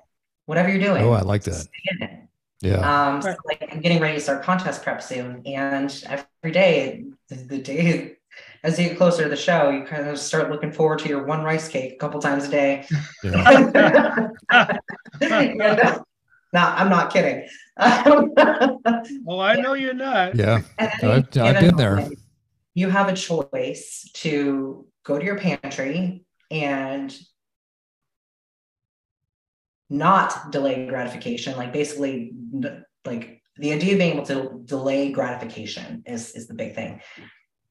Speaker 3: Whatever you're doing.
Speaker 1: Oh, I like that. Stay in it. Yeah.
Speaker 3: Um, so like I'm getting ready to start contest prep soon. And every day, the, the day as you get closer to the show, you kind of start looking forward to your one rice cake a couple times a day. Yeah. and, uh, no, I'm not kidding.
Speaker 2: well, I know you're not.
Speaker 1: Yeah, I've, I've been there.
Speaker 3: You have a choice to go to your pantry and not delay gratification, like basically, like the idea of being able to delay gratification is is the big thing.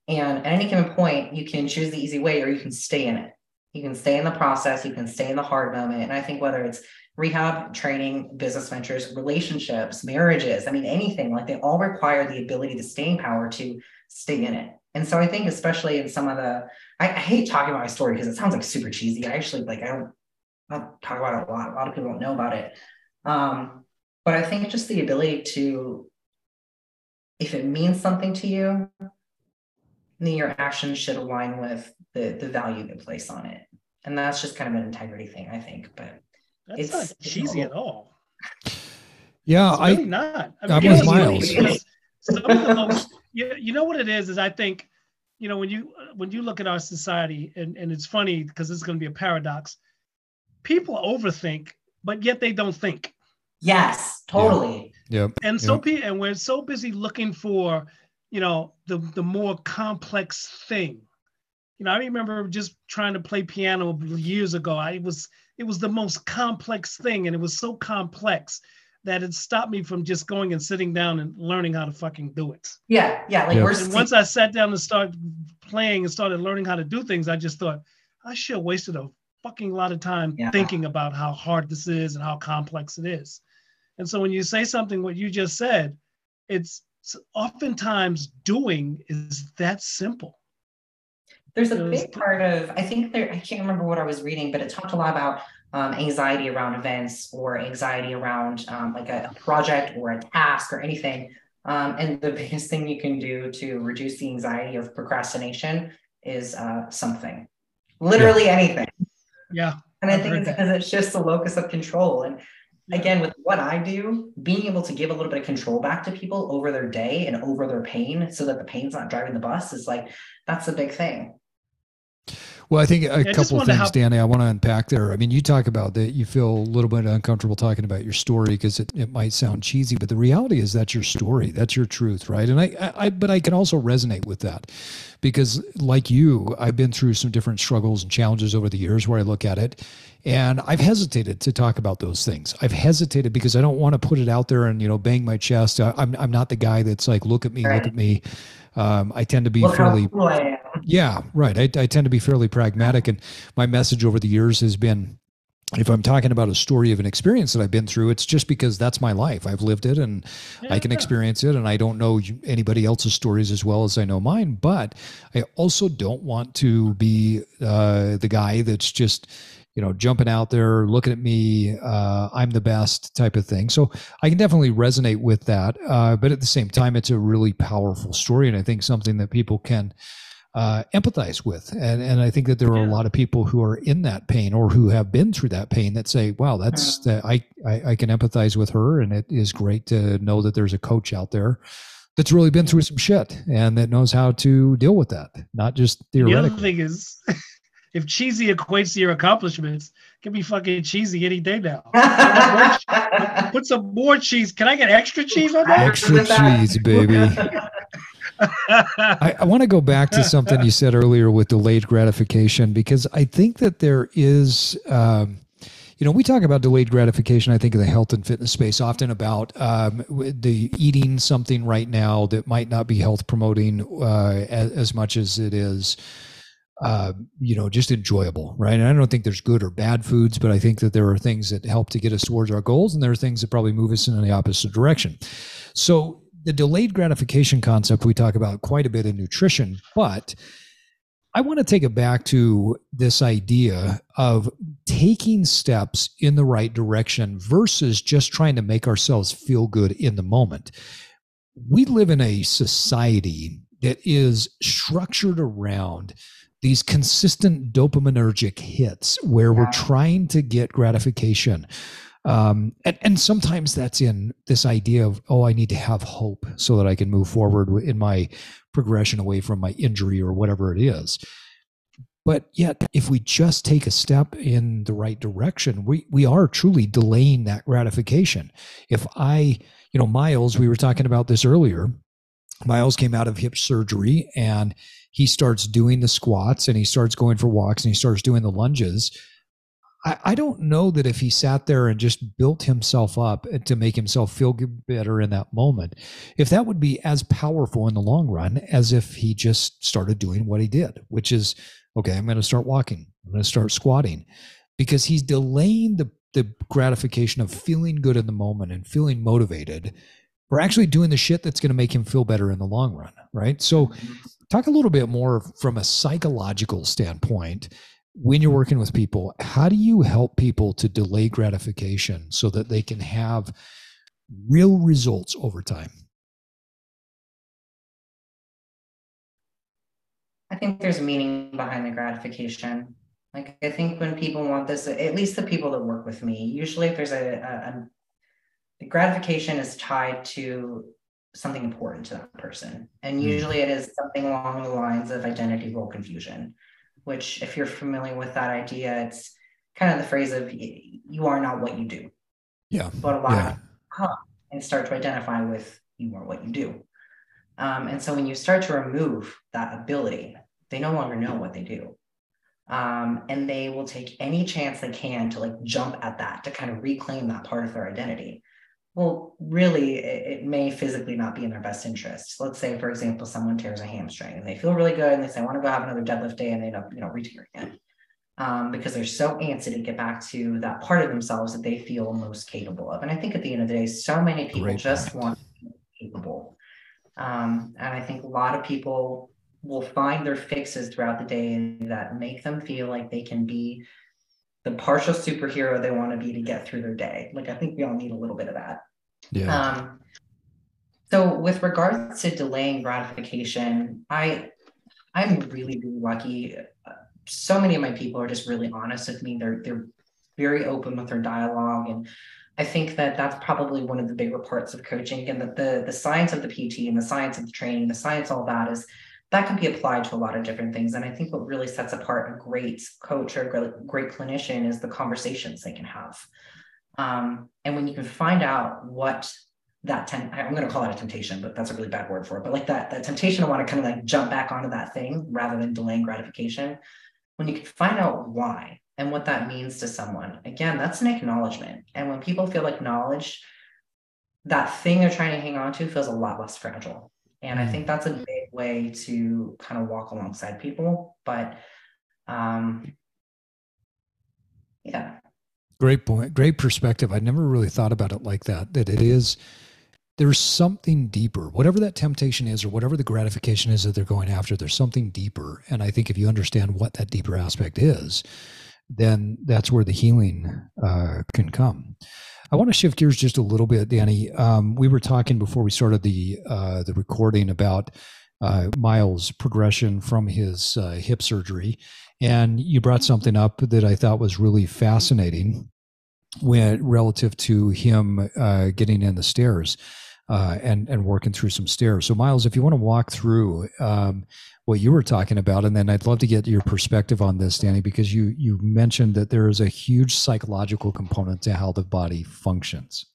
Speaker 3: And at any given point, you can choose the easy way or you can stay in it. You can stay in the process, you can stay in the hard moment. And I think whether it's rehab, training, business ventures, relationships, marriages, I mean, anything, like they all require the ability, the staying power to stay in it. And so I think, especially in some of the, I, I hate talking about my story because it sounds like super cheesy. I actually like, I don't, I talk about it a lot. A lot of people don't know about it. Um, but I think just the ability to, if it means something to you, then your actions should align with the the value you place on it. And that's just kind of an integrity thing, I think. But
Speaker 2: that's it's not cheesy at all.
Speaker 1: Yeah,
Speaker 2: it's really I not. I mean, I'm with Miles. Some of the most, you, you know what it is, is I think, you know, when you when you look at our society, and, and it's funny because it's going to be a paradox, people overthink, but yet they don't think.
Speaker 3: Yes, totally.
Speaker 1: Yeah.
Speaker 2: Yep. And so yep. and we're so busy looking for you know the the more complex thing. You know i remember just trying to play piano years ago. I was it was the most complex thing and it was so complex that it stopped me from just going and sitting down and learning how to fucking do it.
Speaker 3: Yeah yeah like
Speaker 2: yeah. and once i sat down and started playing and started learning how to do things i just thought i should have wasted a fucking lot of time yeah. thinking about how hard this is and how complex it is. And so when you say something what you just said it's so oftentimes doing is that simple.
Speaker 3: There's a big part of, I think there, I can't remember what I was reading, but it talked a lot about um, anxiety around events or anxiety around um, like a, a, project or a task or anything. Um, and the biggest thing you can do to reduce the anxiety of procrastination is uh, something, literally yeah. anything.
Speaker 2: Yeah.
Speaker 3: And I think it's because it's just the locus of control. And again with what i do being able to give a little bit of control back to people over their day and over their pain so that the pain's not driving the bus is like that's a big thing
Speaker 1: well, I think a yeah, couple things, help- Dani, I want to unpack there. I mean, you talk about that you feel a little bit uncomfortable talking about your story because it, it might sound cheesy, but the reality is that's your story. That's your truth, right? And I, I, but I can also resonate with that because like you, I've been through some different struggles and challenges over the years where I look at it and I've hesitated to talk about those things. I've hesitated because I don't want to put it out there and, you know, bang my chest. I, I'm, I'm not the guy that's like, look at me, right. look at me. Um, I tend to be look fairly, cool yeah, right. I, I tend to be fairly pragmatic, and my message over the years has been if I'm talking about a story of an experience that I've been through, it's just because that's my life. I've lived it and yeah, I can experience it. And I don't know anybody else's stories as well as I know mine. But I also don't want to be uh, the guy that's just, you know, jumping out there, looking at me, uh, I'm the best type of thing. So I can definitely resonate with that. Uh, but at the same time, it's a really powerful story. And I think something that people can uh, empathize with. And, and I think that there are yeah. a lot of people who are in that pain or who have been through that pain that say, wow, that's, uh, I, I, I can empathize with her. And it is great to know that there's a coach out there that's really been through some shit and that knows how to deal with that, not just theoretically.
Speaker 2: The other thing is, if cheesy equates to your accomplishments, it can be fucking cheesy any day now. Put some more cheese. Can I get extra cheese on that?
Speaker 1: Extra cheese, baby. I, I want to go back to something you said earlier with delayed gratification because I think that there is. Um, you know, we talk about delayed gratification. I think in the health and fitness space, often about um, the eating something right now that might not be health promoting uh, as, as, much as it is, uh, you know, just enjoyable, right? And I don't think there's good or bad foods, but I think that there are things that help to get us towards our goals, and there are things that probably move us in the opposite direction. So the delayed gratification concept we talk about quite a bit in nutrition, but I want to take it back to this idea of taking steps in the right direction versus just trying to make ourselves feel good in the moment. We live in a society that is structured around these consistent dopaminergic hits where we're trying to get gratification. Um, and, and sometimes that's in this idea of, oh, I need to have hope so that I can move forward in my progression away from my injury or whatever it is. But yet, if we just take a step in the right direction, we, we are truly delaying that gratification. If I, you know, Miles, we were talking about this earlier. Miles came out of hip surgery and he starts doing the squats and he starts going for walks and he starts doing the lunges. I, I don't know that if he sat there and just built himself up to make himself feel better in that moment, if that would be as powerful in the long run as if he just started doing what he did, which is okay, I'm going to start walking, I'm going to start squatting, because he's delaying the, the gratification of feeling good in the moment and feeling motivated. We're actually doing the shit that's going to make him feel better in the long run, right? So, mm-hmm. talk a little bit more from a psychological standpoint when you're working with people, how do you help people to delay gratification so that they can have real results over time?
Speaker 3: I think there's meaning behind the gratification. Like I think when people want this, at least the people that work with me, usually if there's a, a, a the gratification is tied to something important to that person. And hmm. usually it is something along the lines of identity role confusion which, if you're familiar with that idea, it's kind of the phrase of you are not what you do.
Speaker 1: Yeah.
Speaker 3: But a lot
Speaker 1: yeah.
Speaker 3: come and start to identify with you are what you do. Um, and so when you start to remove that ability, they no longer know what they do. Um, and they will take any chance they can to like jump at that to kind of reclaim that part of their identity well, really, it, it, may physically not be in their best interest. Let's say, for example, someone tears a hamstring and they feel really good and they say, I want to go have another deadlift day and they end up, you know, re-tearing it. Um, because they're so antsy to get back to that part of themselves that they feel most capable of. And I think at the end of the day, so many people Great just want to be capable. Um, and I think a lot of people will find their fixes throughout the day that make them feel like they can be the partial superhero they want to be to get through their day. Like I think we all need a little bit of that.
Speaker 1: Yeah. Um,
Speaker 3: so with regards to delaying gratification, I I'm really really lucky. So many of my people are just really honest with me. They're they're very open with their dialogue, and I think that that's probably one of the bigger parts of coaching. And that the the science of the PT and the science of the training, the science all that is that can be applied to a lot of different things. And I think what really sets apart a great coach or a great, great clinician is the conversations they can have. Um, and when you can find out what that ten, I'm going to call it a temptation, but that's a really bad word for it. But like that, that temptation to want to kind of like jump back onto that thing rather than delaying gratification. When you can find out why and what that means to someone, again, that's an acknowledgement. And when people feel acknowledged, that thing they're trying to hang on to feels a lot less fragile. And I think that's a big way to kind of walk alongside people. But um, yeah,
Speaker 1: Great point. Great perspective. I never really thought about it like that. That it is there's something deeper. Whatever that temptation is, or whatever the gratification is that they're going after, there's something deeper. And I think if you understand what that deeper aspect is, then that's where the healing uh, can come. I want to shift gears just a little bit, Dani. Um, we were talking before we started the uh, the recording about uh, Miles' progression from his uh, hip surgery, and you brought something up that I thought was really fascinating when relative to him uh, getting in the stairs uh, and and working through some stairs. So, Miles, if you want to walk through um, what you were talking about, and then I'd love to get your perspective on this, Dani, because you you mentioned that there is a huge psychological component to how the body functions.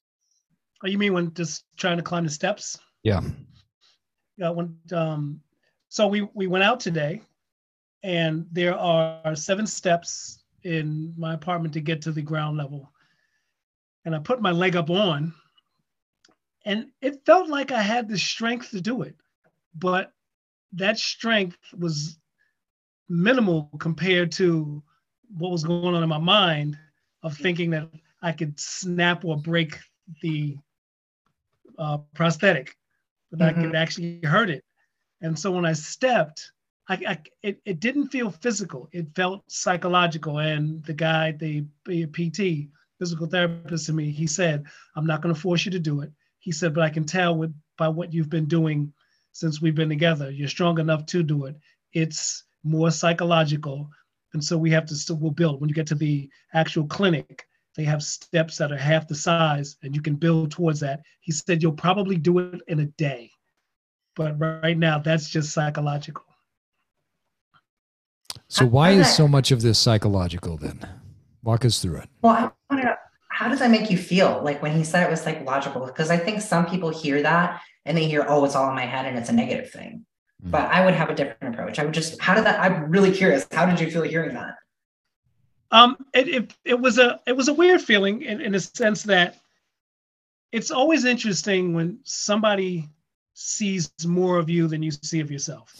Speaker 2: Oh, you mean when just trying to climb the steps?
Speaker 1: Yeah.
Speaker 2: Yeah. When um, so we we went out today and there are seven steps in my apartment to get to the ground level. And I put my leg up on, and it felt like I had the strength to do it, but that strength was minimal compared to what was going on in my mind of thinking that I could snap or break the uh, prosthetic, that mm-hmm. I could actually hurt it. And so when I stepped, I, I, it, it didn't feel physical. It felt psychological. And the guy, the, the PT, physical therapist to me, he said, I'm not going to force you to do it. He said, but I can tell with by what you've been doing since we've been together. You're strong enough to do it. It's more psychological. And so we have to still we'll build. When you get to the actual clinic, they have steps that are half the size and you can build towards that. He said you'll probably do it in a day. But right now, that's just psychological.
Speaker 1: So why is so much of this psychological then? Walk us through it.
Speaker 3: Well, I want to how does that make you feel? Like when he said it was psychological, because I think some people hear that and they hear, oh, it's all in my head and it's a negative thing. Mm-hmm. But I would have a different approach. I would just, how did that? I'm really curious. How did you feel hearing that?
Speaker 2: Um, it, it, it was a it was a weird feeling in, in a sense that it's always interesting when somebody sees more of you than you see of yourself.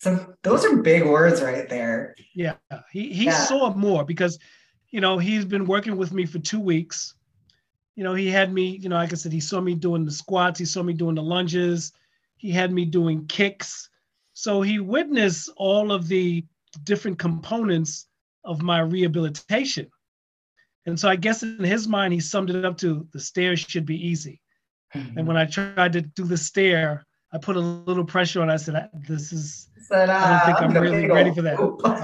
Speaker 3: So those are big words right there.
Speaker 2: Yeah, he he yeah. saw more because, you know, he's been working with me for two weeks. You know, he had me, you know, like I said, he saw me doing the squats, he saw me doing the lunges, he had me doing kicks. So he witnessed all of the different components of my rehabilitation. And so I guess in his mind, he summed it up to the stairs should be easy. Mm-hmm. And when I tried to do the stair, I put a little pressure on. I said, "This is. Said, uh, I don't think I'm, I'm really ready for that."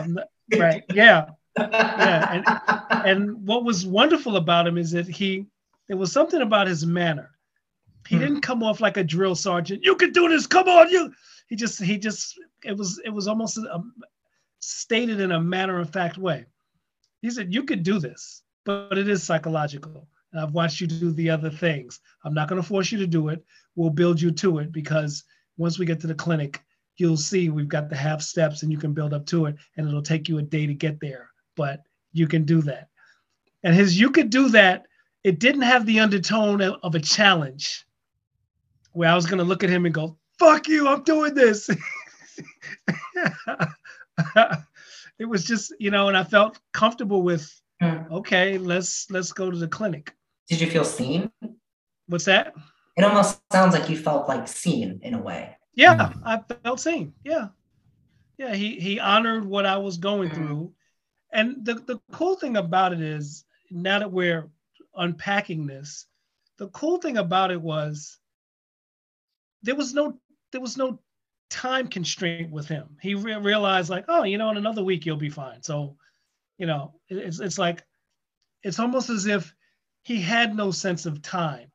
Speaker 2: Not, right? Yeah, yeah. And and what was wonderful about him is that he there was something about his manner. He hmm. didn't come off like a drill sergeant. You can do this. Come on, you. He just he just it was it was almost a, stated in a matter of fact way. He said, "You could do this, but it is psychological." I've watched you do the other things. I'm not going to force you to do it. We'll build you to it because once we get to the clinic, you'll see we've got the half steps and you can build up to it and it'll take you a day to get there, but you can do that. And his you could do that, it didn't have the undertone of a challenge where I was going to look at him and go, fuck you, I'm doing this. it was just, you know, and I felt comfortable with, hmm. okay, let's let's go to the clinic.
Speaker 3: Did you feel seen?
Speaker 2: What's that?
Speaker 3: It almost sounds like you felt like seen in a way.
Speaker 2: Yeah, mm. I felt seen. Yeah. Yeah, he he honored what I was going mm. through. And the, the cool thing about it is now that we're unpacking this, the cool thing about it was there was no there was no time constraint with him. He re- realized like, oh, you know, in another week you'll be fine. So, you know, it's it's like it's almost as if he had no sense of time.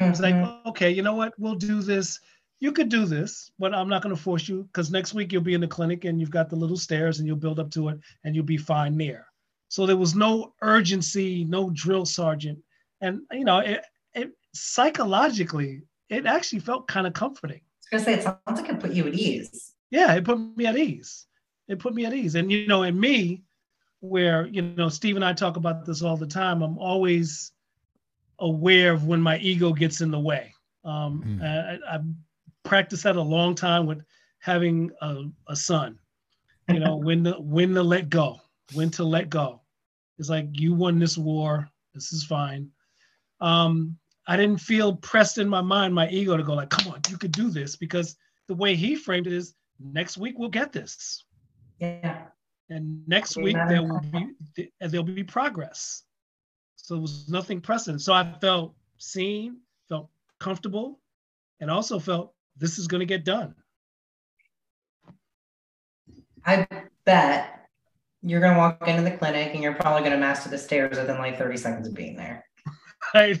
Speaker 2: Mm-hmm. It's like, okay, you know what? We'll do this. You could do this, but I'm not going to force you because next week you'll be in the clinic and you've got the little stairs and you'll build up to it and you'll be fine there. So there was no urgency, no drill sergeant. And, you know, it, it psychologically, it actually felt kind of comforting.
Speaker 3: I was going to say, it sounds like it put you at ease.
Speaker 2: Yeah, it put me at ease. It put me at ease. And, you know, in me, where, you know, Steve and I talk about this all the time, I'm always aware of when my ego gets in the way. Um, mm. I, have practiced that a long time with having a, a son. You know, when the when to let go, when to let go. It's like you won this war. This is fine. Um, I didn't feel pressed in my mind, my ego to go like, come on, you could do this because the way he framed it is next week we'll get this.
Speaker 3: Yeah.
Speaker 2: And next week there will be there'll be progress. So there was nothing pressing. So I felt seen, felt comfortable, and also felt this is going to get done.
Speaker 3: I bet you're going to walk into the clinic and you're probably going to master the stairs within like 30 seconds of being there.
Speaker 2: Right.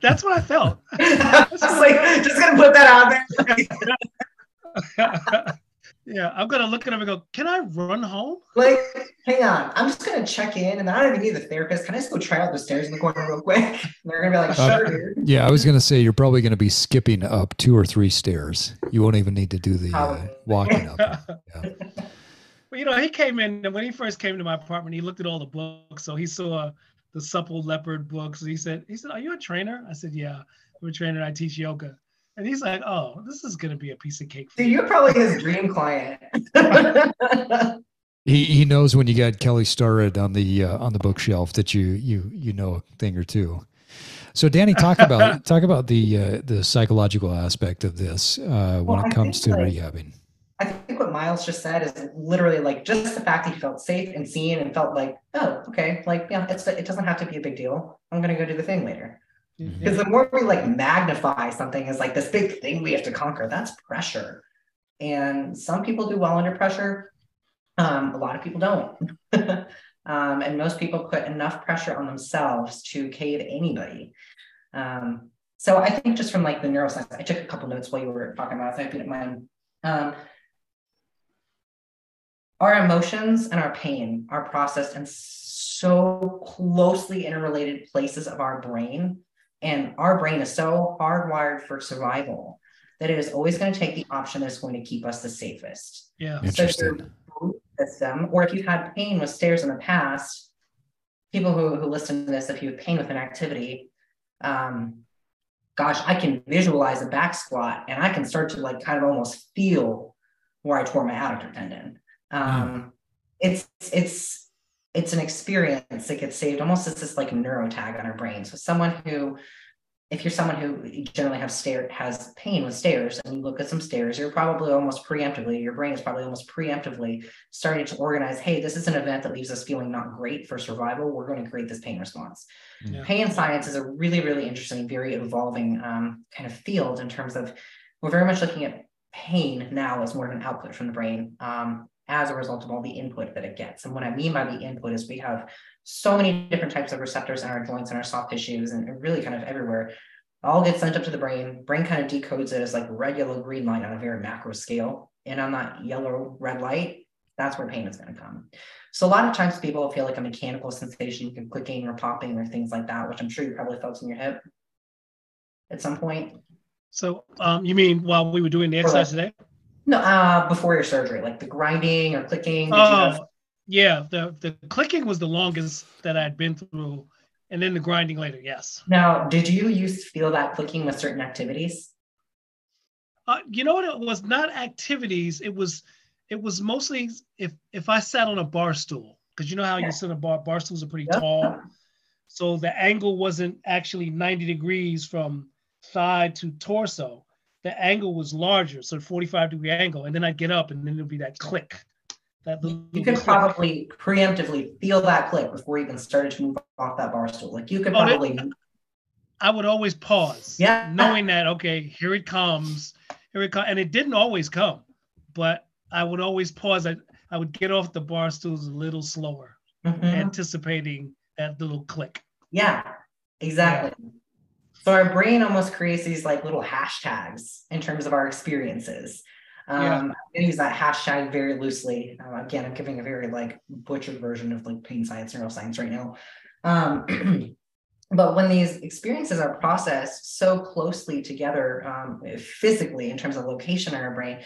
Speaker 2: That's what I felt.
Speaker 3: I just like, just going to put that
Speaker 2: out there. Yeah, I'm gonna look at him and go, "Can I run home?"
Speaker 3: Like, hang on, I'm just gonna check in, and I don't even need the therapist. Can I just go try out the stairs in the corner real quick? And they're gonna be like, uh, "Sure, uh.
Speaker 1: Yeah, I was gonna say you're probably gonna be skipping up two or three stairs. You won't even need to do the uh, walking up. Yeah.
Speaker 2: Well, you know, he came in, and when he first came to my apartment, he looked at all the books. So he saw the Supple Leopard books. He said, "He said, are you a trainer?" I said, "Yeah, I'm a trainer. I teach yoga." And he's like, "Oh, this is gonna be a piece of cake."
Speaker 3: So you're probably his dream client.
Speaker 1: he he knows when you got Kelly Starrett on the uh, on the bookshelf that you you you know a thing or two. So Dani, talk about talk about the uh, the psychological aspect of this uh, when well, it comes to like, rehabbing.
Speaker 3: I think what Miles just said is literally like just the fact he felt safe and seen and felt like, oh, okay, like yeah, it's it doesn't have to be a big deal. I'm gonna go do the thing later. Because the more we like magnify something as like this big thing we have to conquer, that's pressure. And some people do well under pressure. Um, a lot of people don't. um, and most people put enough pressure on themselves to cave anybody. Um, so I think just from like the neuroscience, I took a couple notes while you were talking about it. So I didn't mind. Um, our emotions and our pain are processed in so closely interrelated places of our brain. And our brain is so hardwired for survival that it is always going to take the option that's going to keep us the safest.
Speaker 2: Yeah.
Speaker 3: So your system, or if you've had pain with stairs in the past, people who, who listen to this, if you have pain with an activity, um, gosh, I can visualize a back squat and I can start to like kind of almost feel where I tore my adductor tendon. Um, mm. It's it's it's an experience that gets saved almost as this like neuro tag on our brain. So someone who, if you're someone who generally have stair has pain with stairs and you look at some stairs, you're probably almost preemptively, your brain is probably almost preemptively starting to organize, hey, this is an event that leaves us feeling not great for survival. We're going to create this pain response. Yeah. Pain science is a really, really interesting, very evolving um, kind of field in terms of we're very much looking at pain now as more of an output from the brain. Um, as a result of all the input that it gets. And what I mean by the input is we have so many different types of receptors in our joints and our soft tissues and really kind of everywhere. All get sent up to the brain. Brain kind of decodes it as like red, yellow, green light on a very macro scale. And on that yellow, red light, that's where pain is going to come. So a lot of times people feel like a mechanical sensation, like clicking or popping or things like that, which I'm sure you probably felt in your hip at some point.
Speaker 2: So um, you mean while we were doing the exercise today?
Speaker 3: No, uh, before your surgery, like the grinding or clicking.
Speaker 2: Oh, yeah. The the clicking was the longest that I'd been through, and then the grinding later. Yes.
Speaker 3: Now, did you used to feel that clicking with certain activities?
Speaker 2: Uh, you know what? It was not activities. It was it was mostly if if I sat on a bar stool because you know how yeah. you sit on a bar bar stools are pretty yep. tall, so the angle wasn't actually ninety degrees from thigh to torso the angle was larger, so 45 degree angle, and then I'd get up and then it'd be that click.
Speaker 3: That you, you could click. probably preemptively feel that click before you even started to move off that bar stool. Like you could oh, probably.
Speaker 2: I would always pause, yeah, knowing that okay, here it comes, here it comes, and it didn't always come, but I would always pause. I, I would get off the bar stools a little slower, mm-hmm. anticipating that little click.
Speaker 3: Yeah, exactly. Yeah. So our brain almost creates these like little hashtags in terms of our experiences. Um, yeah. I use that hashtag very loosely. Uh, again, I'm giving a very like butchered version of like pain science, neuroscience right now. Um, but when these experiences are processed so closely together um, physically in terms of location in our brain,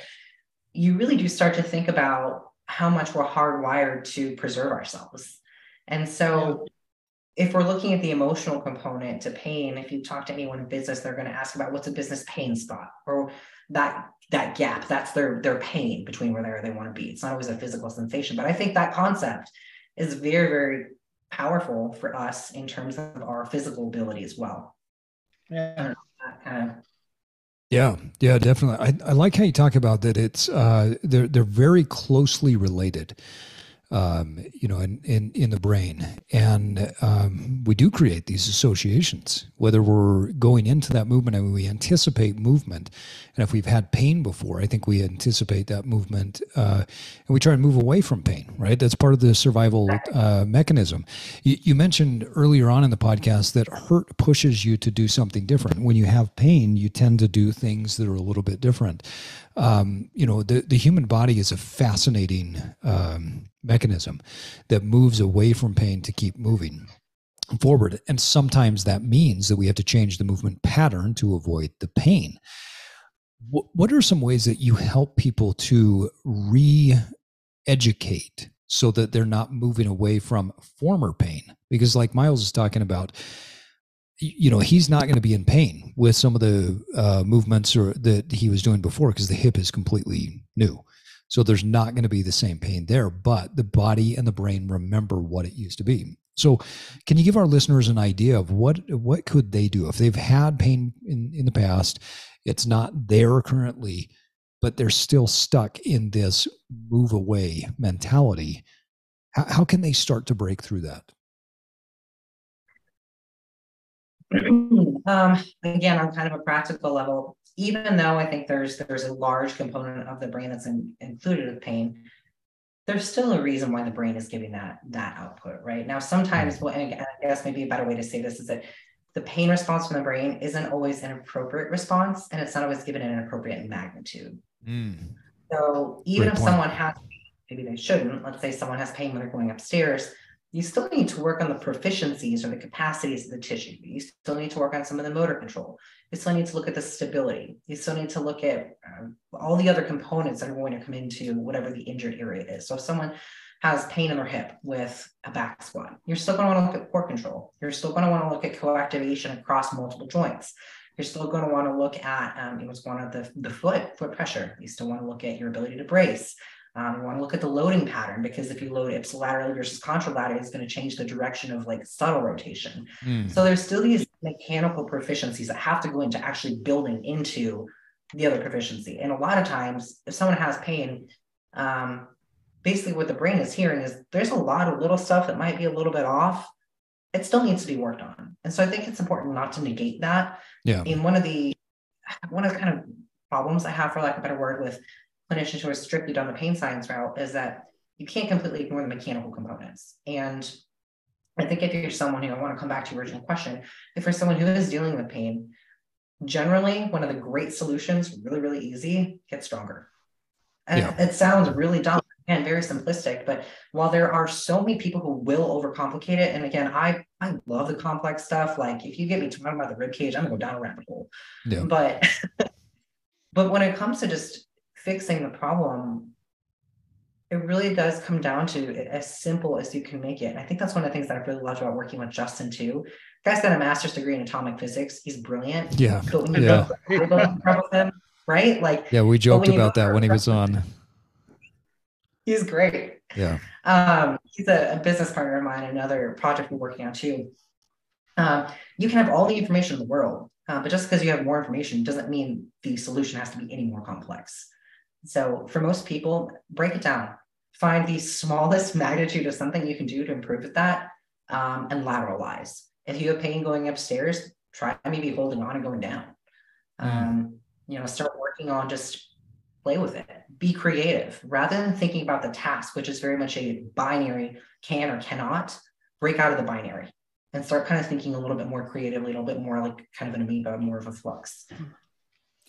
Speaker 3: you really do start to think about how much we're hardwired to preserve ourselves. And so if we're looking at the emotional component to pain, if you talk to anyone in business, they're going to ask about what's a business pain spot or that that gap. That's their their pain between where they they want to be. It's not always a physical sensation, but I think that concept is very very powerful for us in terms of our physical ability as well.
Speaker 2: Yeah.
Speaker 1: Kind of yeah, yeah, definitely. I, I like how you talk about that. It's uh, they're they're very closely related um, you know, in, in, in the brain. And um, we do create these associations, whether we're going into that movement and we anticipate movement. And if we've had pain before, I think we anticipate that movement uh, and we try and move away from pain, right? That's part of the survival uh, mechanism. You, you mentioned earlier on in the podcast that hurt pushes you to do something different. When you have pain, you tend to do things that are a little bit different um, you know, the, the human body is a fascinating um, mechanism that moves away from pain to keep moving forward. And sometimes that means that we have to change the movement pattern to avoid the pain. What, what are some ways that you help people to re educate so that they're not moving away from former pain? Because, like Miles is talking about, you know he's not going to be in pain with some of the uh, movements or that he was doing before because the hip is completely new. So there's not going to be the same pain there but the body and the brain remember what it used to be. So can you give our listeners an idea of what what could they do? If they've had pain in in the past it's not there currently but they're still stuck in this move away mentality how, how can they start to break through that
Speaker 3: um, again, on kind of a practical level, even though I think there's there's a large component of the brain that's in, included with pain, there's still a reason why the brain is giving that that output, right? Now, sometimes, well, and I guess maybe a better way to say this is that the pain response from the brain isn't always an appropriate response, and it's not always given in an appropriate magnitude. Mm. So even Great if point. someone has, maybe they shouldn't. Let's say someone has pain when they're going upstairs you still need to work on the proficiencies or the capacities of the tissue. You still need to work on some of the motor control. You still need to look at the stability. You still need to look at um, all the other components that are going to come into whatever the injured area is. So if someone has pain in their hip with a back squat, you're still going to want to look at core control. You're still going to want to look at coactivation across multiple joints. You're still going to want to look at um, it was one of the, the foot foot pressure. You still want to look at your ability to brace. Um, you want to look at the loading pattern because if you load ipsilaterally versus contralaterally, it's going to change the direction of like subtle rotation. Mm. So there's still these mechanical proficiencies that have to go into actually building into the other proficiency. And a lot of times, if someone has pain, um, basically what the brain is hearing is there's a lot of little stuff that might be a little bit off. It still needs to be worked on. And so I think it's important not to negate that.
Speaker 1: Yeah.
Speaker 3: In one of the one of the kind of problems I have, for lack of a better word, with clinicians who are strictly done the pain science route is that you can't completely ignore the mechanical components. And I think if you're someone who I want to come back to your original question, if you're someone who is dealing with pain, generally one of the great solutions, really, really easy, get stronger. And yeah. it sounds really dumb and very simplistic, but while there are so many people who will overcomplicate it, and again, I I love the complex stuff. Like if you get me talking about the rib cage, I'm gonna go down a rabbit hole. Yeah. But but when it comes to just fixing the problem, it really does come down to as simple as you can make it. And I think that's one of the things that I really loved about working with Justin too. The guy's got a master's degree in atomic physics. He's brilliant.
Speaker 1: Yeah.
Speaker 3: But when you
Speaker 1: yeah.
Speaker 3: go with him, right? Like
Speaker 1: yeah, we joked about that when he was on.
Speaker 3: He's great.
Speaker 1: Yeah.
Speaker 3: Um, he's a, a, business partner of mine, another project we're working on too. Um, you can have all the information in the world, uh, but just because you have more information doesn't mean the solution has to be any more complex. So for most people, break it down. Find the smallest magnitude of something you can do to improve with that um, and lateralize. If you have pain going upstairs, try maybe holding on and going down. Mm. Um, you know, start working on just play with it. Be creative rather than thinking about the task, which is very much a binary can or cannot. Break out of the binary and start kind of thinking a little bit more creatively, a little bit more like kind of an amoeba, more of a flux.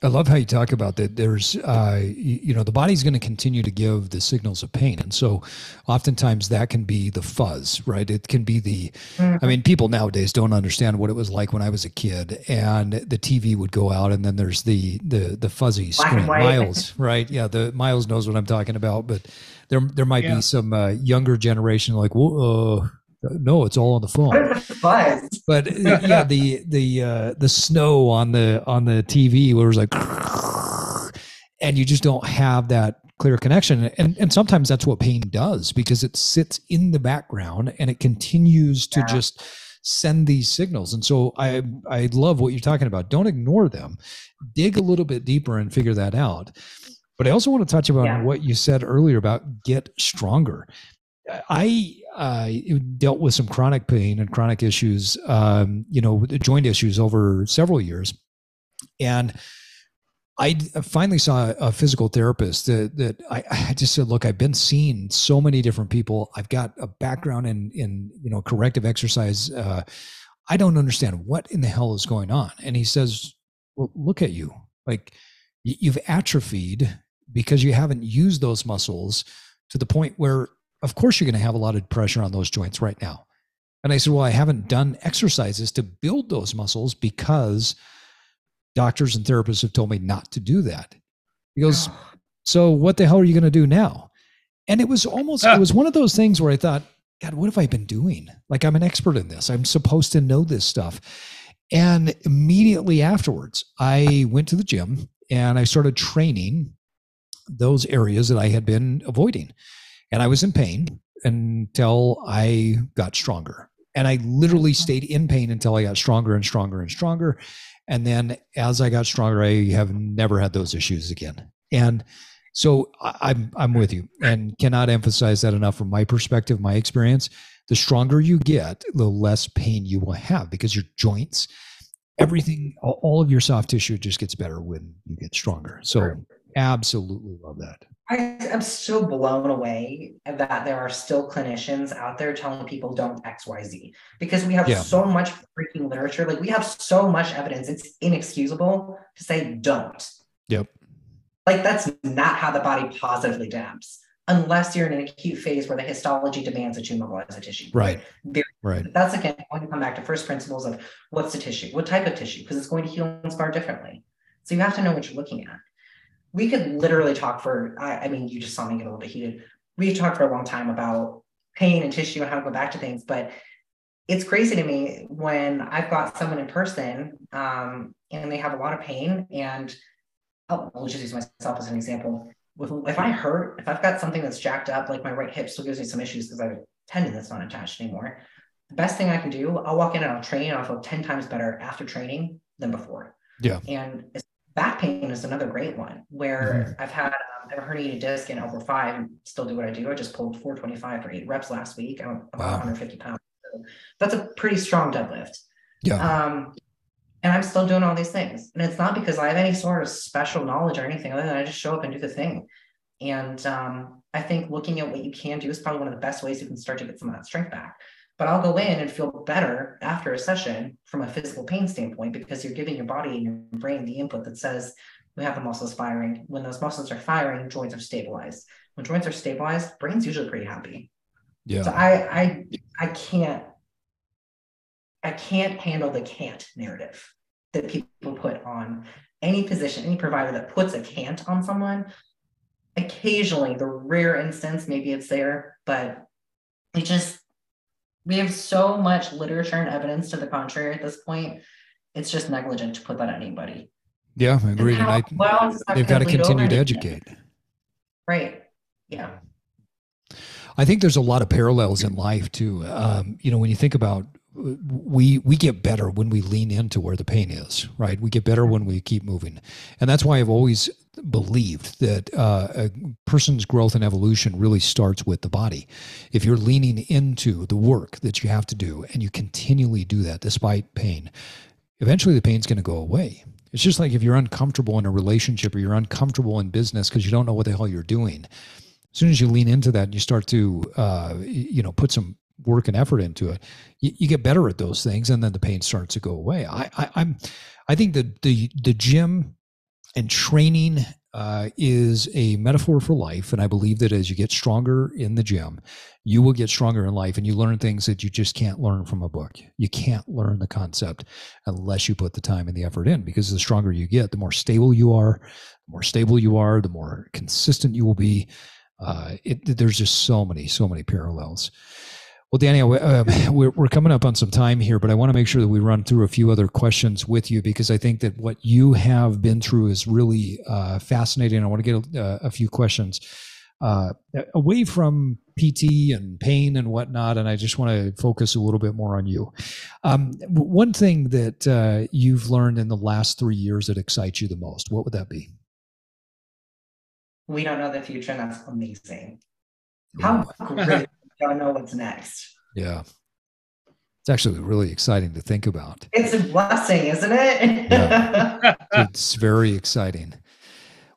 Speaker 1: I love how you talk about that. There's, uh, you, know, the body's going to continue to give the signals of pain, and so oftentimes that can be the fuzz, right? It can be the. I mean, people nowadays don't understand what it was like when I was a kid, and the TV would go out, and then there's the the the fuzzy screen. Miles, right? Yeah, the Miles knows what I'm talking about, but there there might yeah. be some uh, younger generation like, whoa. No, it's all on the phone. but uh, yeah, the the uh, the snow on the on the TV where it was like, and you just don't have that clear connection. And and sometimes that's what pain does because it sits in the background and it continues to yeah. just send these signals. And so I I love what you're talking about. Don't ignore them. Dig a little bit deeper and figure that out. But I also want to touch about yeah. what you said earlier about get stronger. I uh, dealt with some chronic pain and chronic issues, um, you know, joint issues over several years, and I finally saw a physical therapist that, that I, I, just said, look, I've been seeing so many different people. I've got a background in in you know corrective exercise. Uh, I don't understand what in the hell is going on. And he says, well, look at you, like you've atrophied because you haven't used those muscles to the point where of course you're going to have a lot of pressure on those joints right now. And I said, Well, I haven't done exercises to build those muscles because doctors and therapists have told me not to do that. He goes, ah. So what the hell are you going to do now? And it was almost, it was one of those things where I thought, God, what have I been doing? Like, I'm an expert in this. I'm supposed to know this stuff. And immediately afterwards, I went to the gym and I started training those areas that I had been avoiding. And I was in pain until I got stronger. And I literally mm-hmm. stayed in pain until I got stronger and stronger and stronger. And then as I got stronger, I have never had those issues again. And so I'm I'm with you and cannot emphasize that enough from my perspective, my experience. The stronger you get, the less pain you will have because your joints, everything, all of your soft tissue just gets better when you get stronger. So, absolutely love that.
Speaker 3: I am still blown away that there are still clinicians out there telling people don't XYZ because we have yeah. so much freaking literature. Like we have so much evidence. It's inexcusable to say don't.
Speaker 1: Yep.
Speaker 3: Like that's not how the body positively adapts unless you're in an acute phase where the histology demands that you mobilize the tissue.
Speaker 1: Right. right.
Speaker 3: That's again going to come back to first principles of what's the tissue, what type of tissue, because it's going to heal and scar differently. So you have to know what you're looking at we could literally talk for, I, I mean, you just saw me get a little bit heated. We've talked for a long time about pain and tissue and how to go back to things, but it's crazy to me when I've got someone in person um, and they have a lot of pain and I'll, I'll just use myself as an example. With, if I hurt, if I've got something that's jacked up, like my right hip still gives me some issues because I have a tendon that's not attached anymore. The best thing I can do, I'll walk in and I'll train and I'll feel 10 times better after training than before.
Speaker 1: Yeah.
Speaker 3: And back pain is another great one where mm-hmm. I've had um, a herniated disc in over five and still do what I do. I just pulled 425 for eight reps last week. I'm about wow. 150 pounds. So that's a pretty strong deadlift.
Speaker 1: Yeah.
Speaker 3: Um, and I'm still doing all these things. And it's not because I have any sort of special knowledge or anything other than I just show up and do the thing. And um, I think looking at what you can do is probably one of the best ways you can start to get some of that strength back but I'll go in and feel better after a session from a physical pain standpoint because you're giving your body and your brain the input that says we have the muscles firing. When those muscles are firing, joints are stabilized. When joints are stabilized, brain's usually pretty happy.
Speaker 1: Yeah.
Speaker 3: So I I I can't I can't handle the can't narrative that people put on any position, any provider that puts a can't on someone. Occasionally, the rare instance, maybe it's there, but it just we have so much literature and evidence to the contrary at this point. It's just negligent to put that on anybody.
Speaker 1: Yeah, I agree. And, how, and I, well, they've got to continue to educate.
Speaker 3: Right. Yeah.
Speaker 1: I think there's a lot of parallels in life too. Um, you know, when you think about we we get better when we lean into where the pain is right we get better when we keep moving and that's why i've always believed that uh, a person's growth and evolution really starts with the body. If you're leaning into the work that you have to do and you continually do that despite pain eventually the pain's going to go away. It's just like if you're uncomfortable in a relationship or you're uncomfortable in business because you don't know what the hell you're doing. As soon as you lean into that and you start to uh, you know put some work and effort into it, you, you, get better at those things, and then the pain starts to go away. I, I I'm I think that the the gym and training uh, is a metaphor for life, and I believe that as you get stronger in the gym, you will get stronger in life, and you learn things that you just can't learn from a book. You can't learn the concept unless you put the time and the effort in, because the stronger you get, the more stable you are. The more stable you are, the more consistent you will be. Uh, it, there's just so many, so many parallels. Well, Dani, uh, we're, we're coming up on some time here, but I want to make sure that we run through a few other questions with you because I think that what you have been through is really uh, fascinating. I want to get a, a few questions uh, away from PT and pain and whatnot, and I just want to focus a little bit more on you. Um, one thing that uh, you've learned in the last three years that excites you the most, what would that be?
Speaker 3: We don't know the future, and that's amazing. How great don't know what's next.
Speaker 1: Yeah. It's actually really exciting to think about.
Speaker 3: It's a blessing, isn't it?
Speaker 1: yeah. It's very exciting.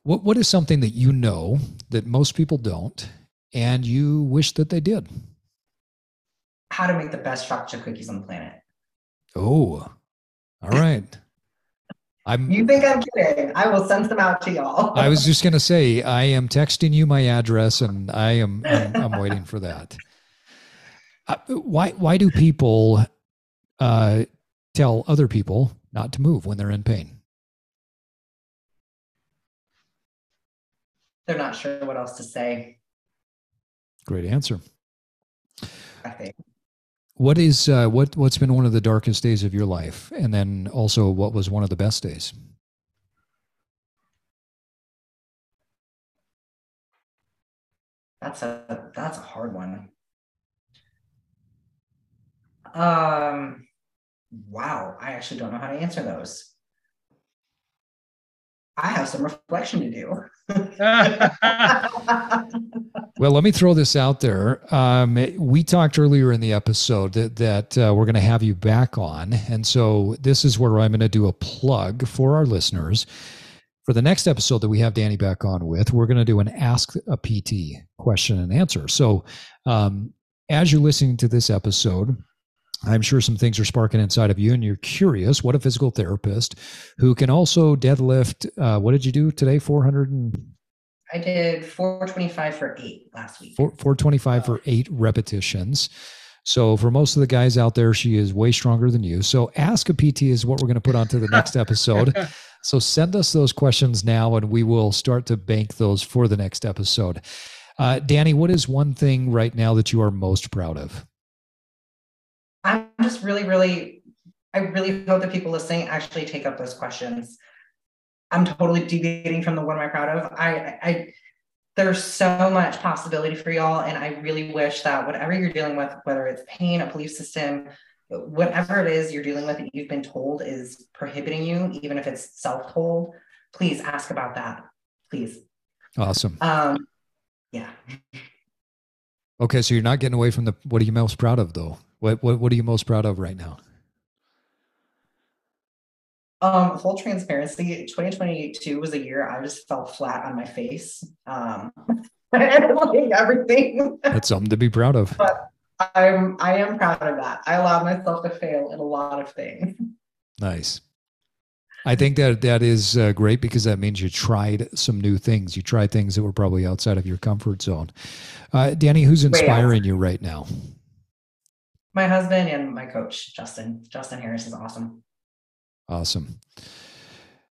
Speaker 1: What what is something that you know that most people don't and you wish that they did?
Speaker 3: How to make the best chocolate cookies on the planet.
Speaker 1: Oh. All right.
Speaker 3: I'm, you think I'm kidding? I will send them out to y'all.
Speaker 1: I was just going to say I am texting you my address, and I am I'm, I'm waiting for that. Uh, why why do people uh, tell other people not to move when they're in pain?
Speaker 3: They're not sure what else to say.
Speaker 1: Great answer.
Speaker 3: I think.
Speaker 1: What is uh, what what's been one of the darkest days of your life, and then also what was one of the best days?
Speaker 3: That's a that's a hard one. Um, wow, I actually don't know how to answer those. I have some reflection to do.
Speaker 1: well, let me throw this out there. Um, we talked earlier in the episode that, that uh, we're going to have you back on. And so this is where I'm going to do a plug for our listeners. For the next episode that we have Dani back on with, we're going to do an Ask a PT question and answer. So um, as you're listening to this episode, I'm sure some things are sparking inside of you, and you're curious. What a physical therapist who can also deadlift. Uh, what did you do today? 400 and
Speaker 3: I did 425 for eight last week.
Speaker 1: 4, 425 for eight repetitions. So for most of the guys out there, she is way stronger than you. So ask a PT is what we're going to put onto the next episode. so send us those questions now, and we will start to bank those for the next episode. Uh, Dani, what is one thing right now that you are most proud of?
Speaker 3: I'm just really, really, I really hope that people listening actually take up those questions. I'm totally deviating from the one I'm proud of. I, I, there's so much possibility for y'all, and I really wish that whatever you're dealing with, whether it's pain, a belief system, whatever it is you're dealing with that you've been told is prohibiting you, even if it's self-told, please ask about that, please.
Speaker 1: Awesome.
Speaker 3: Um, yeah.
Speaker 1: Okay, so you're not getting away from the. What are you most proud of, though? What what what are you most proud of right now?
Speaker 3: Um, full transparency, 2022 was a year I just fell flat on my face. Um, everything.
Speaker 1: That's something to be proud of.
Speaker 3: But I'm I am proud of that. I allowed myself to fail in a lot of things.
Speaker 1: Nice. I think that that is uh, great because that means you tried some new things. You tried things that were probably outside of your comfort zone. Uh, Dani, who's inspiring you right now?
Speaker 3: My husband and my coach, Justin. Justin Harris is awesome.
Speaker 1: Awesome.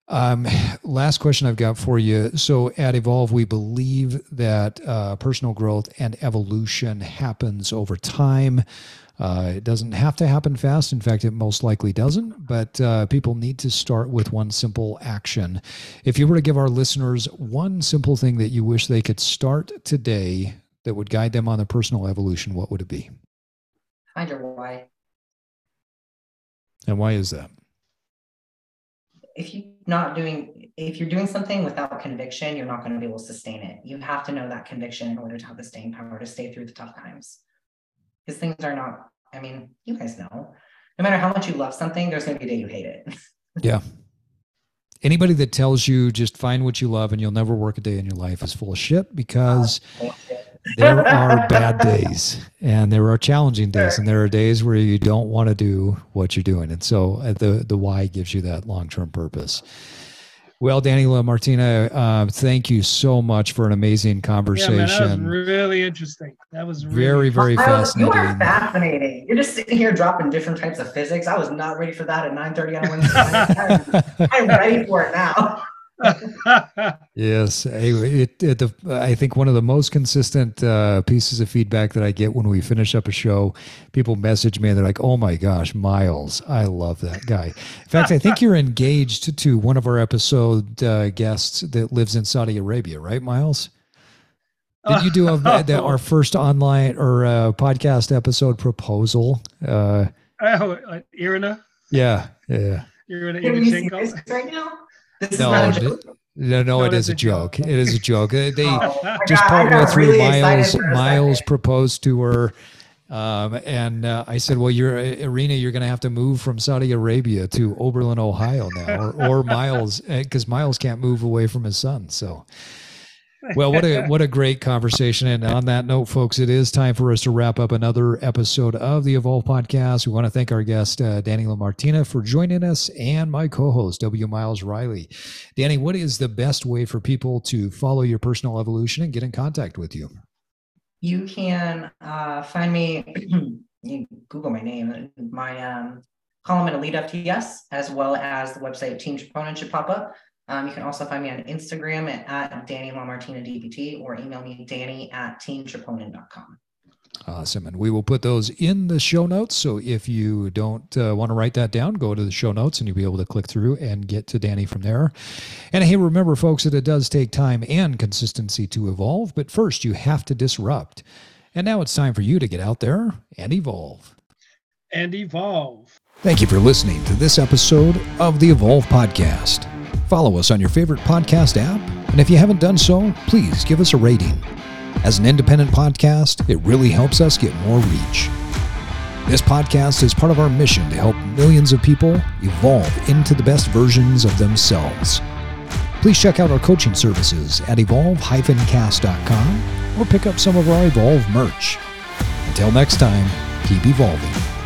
Speaker 1: Um, last question I've got for you. So at Evolve, we believe that uh, personal growth and evolution happens over time. Uh, it doesn't have to happen fast. In fact, it most likely doesn't, but uh, people need to start with one simple action. If you were to give our listeners one simple thing that you wish they could start today that would guide them on their personal evolution, what would it be?
Speaker 3: Find your why.
Speaker 1: And why is that?
Speaker 3: If you're not doing, if you're doing something without conviction, you're not going to be able to sustain it. You have to know that conviction in order to have the staying power to stay through the tough times. Because things are not, I mean, you guys know, no matter how much you love something, there's going to be a day you hate it.
Speaker 1: yeah. Anybody that tells you just find what you love and you'll never work a day in your life is full of shit because oh, there are bad days and there are challenging days and there are days where you don't want to do what you're doing and so uh, the the why gives you that long-term purpose. Well Dani LaMartina uh, thank you so much for an amazing conversation yeah, man,
Speaker 2: that was really interesting. That was
Speaker 1: really very very fascinating
Speaker 3: you are fascinating. you're just sitting here dropping different types of physics. I was not ready for that at 9 30 on a wednesday i'm ready for it now
Speaker 1: yes, it, it, the, I think one of the most consistent uh, pieces of feedback that I get when we finish up a show, people message me and they're like, "Oh my gosh, Miles, I love that guy." In fact, I think you're engaged to one of our episode uh, guests that lives in Saudi Arabia, right, Miles? Did you do a, the, our first online or uh, podcast episode proposal? Uh,
Speaker 2: oh, Irina.
Speaker 1: Yeah, yeah.
Speaker 3: Irina Ivachenko. Right now.
Speaker 1: This no, is not no, no, it is a joke. It is a joke. They oh, just partway through, really Miles Miles proposed to her, um, and uh, I said, "Well, you're Irina. You're going to have to move from Saudi Arabia to Oberlin, Ohio now, or, or Miles, because eh, Miles can't move away from his son." So, well, what a what a great conversation. And on that note, folks, it is time for us to wrap up another episode of the Evolve Podcast. We want to thank our guest uh, Dani LaMartina for joining us, and my co-host W. Miles Riley. Dani, what is the best way for people to follow your personal evolution and get in contact with you?
Speaker 3: You can uh, find me. Google my name. My um, column at Elite FTS, as well as the website Team Troponin should pop up. Um, you can also find me on Instagram at, at Dani LaMartina DPT or email me dani at teamtroponin.com.
Speaker 1: Awesome. And we will put those in the show notes. So if you don't uh, want to write that down, go to the show notes and you'll be able to click through and get to Dani from there. And hey, remember, folks, that it does take time and consistency to evolve, but first you have to disrupt. And now it's time for you to get out there and evolve.
Speaker 2: And evolve.
Speaker 1: Thank you for listening to this episode of the Evolve Podcast. Follow us on your favorite podcast app, and if you haven't done so, please give us a rating. As an independent podcast, it really helps us get more reach. This podcast is part of our mission to help millions of people evolve into the best versions of themselves. Please check out our coaching services at evolve-cast.com or pick up some of our Evolve merch. Until next time, keep evolving.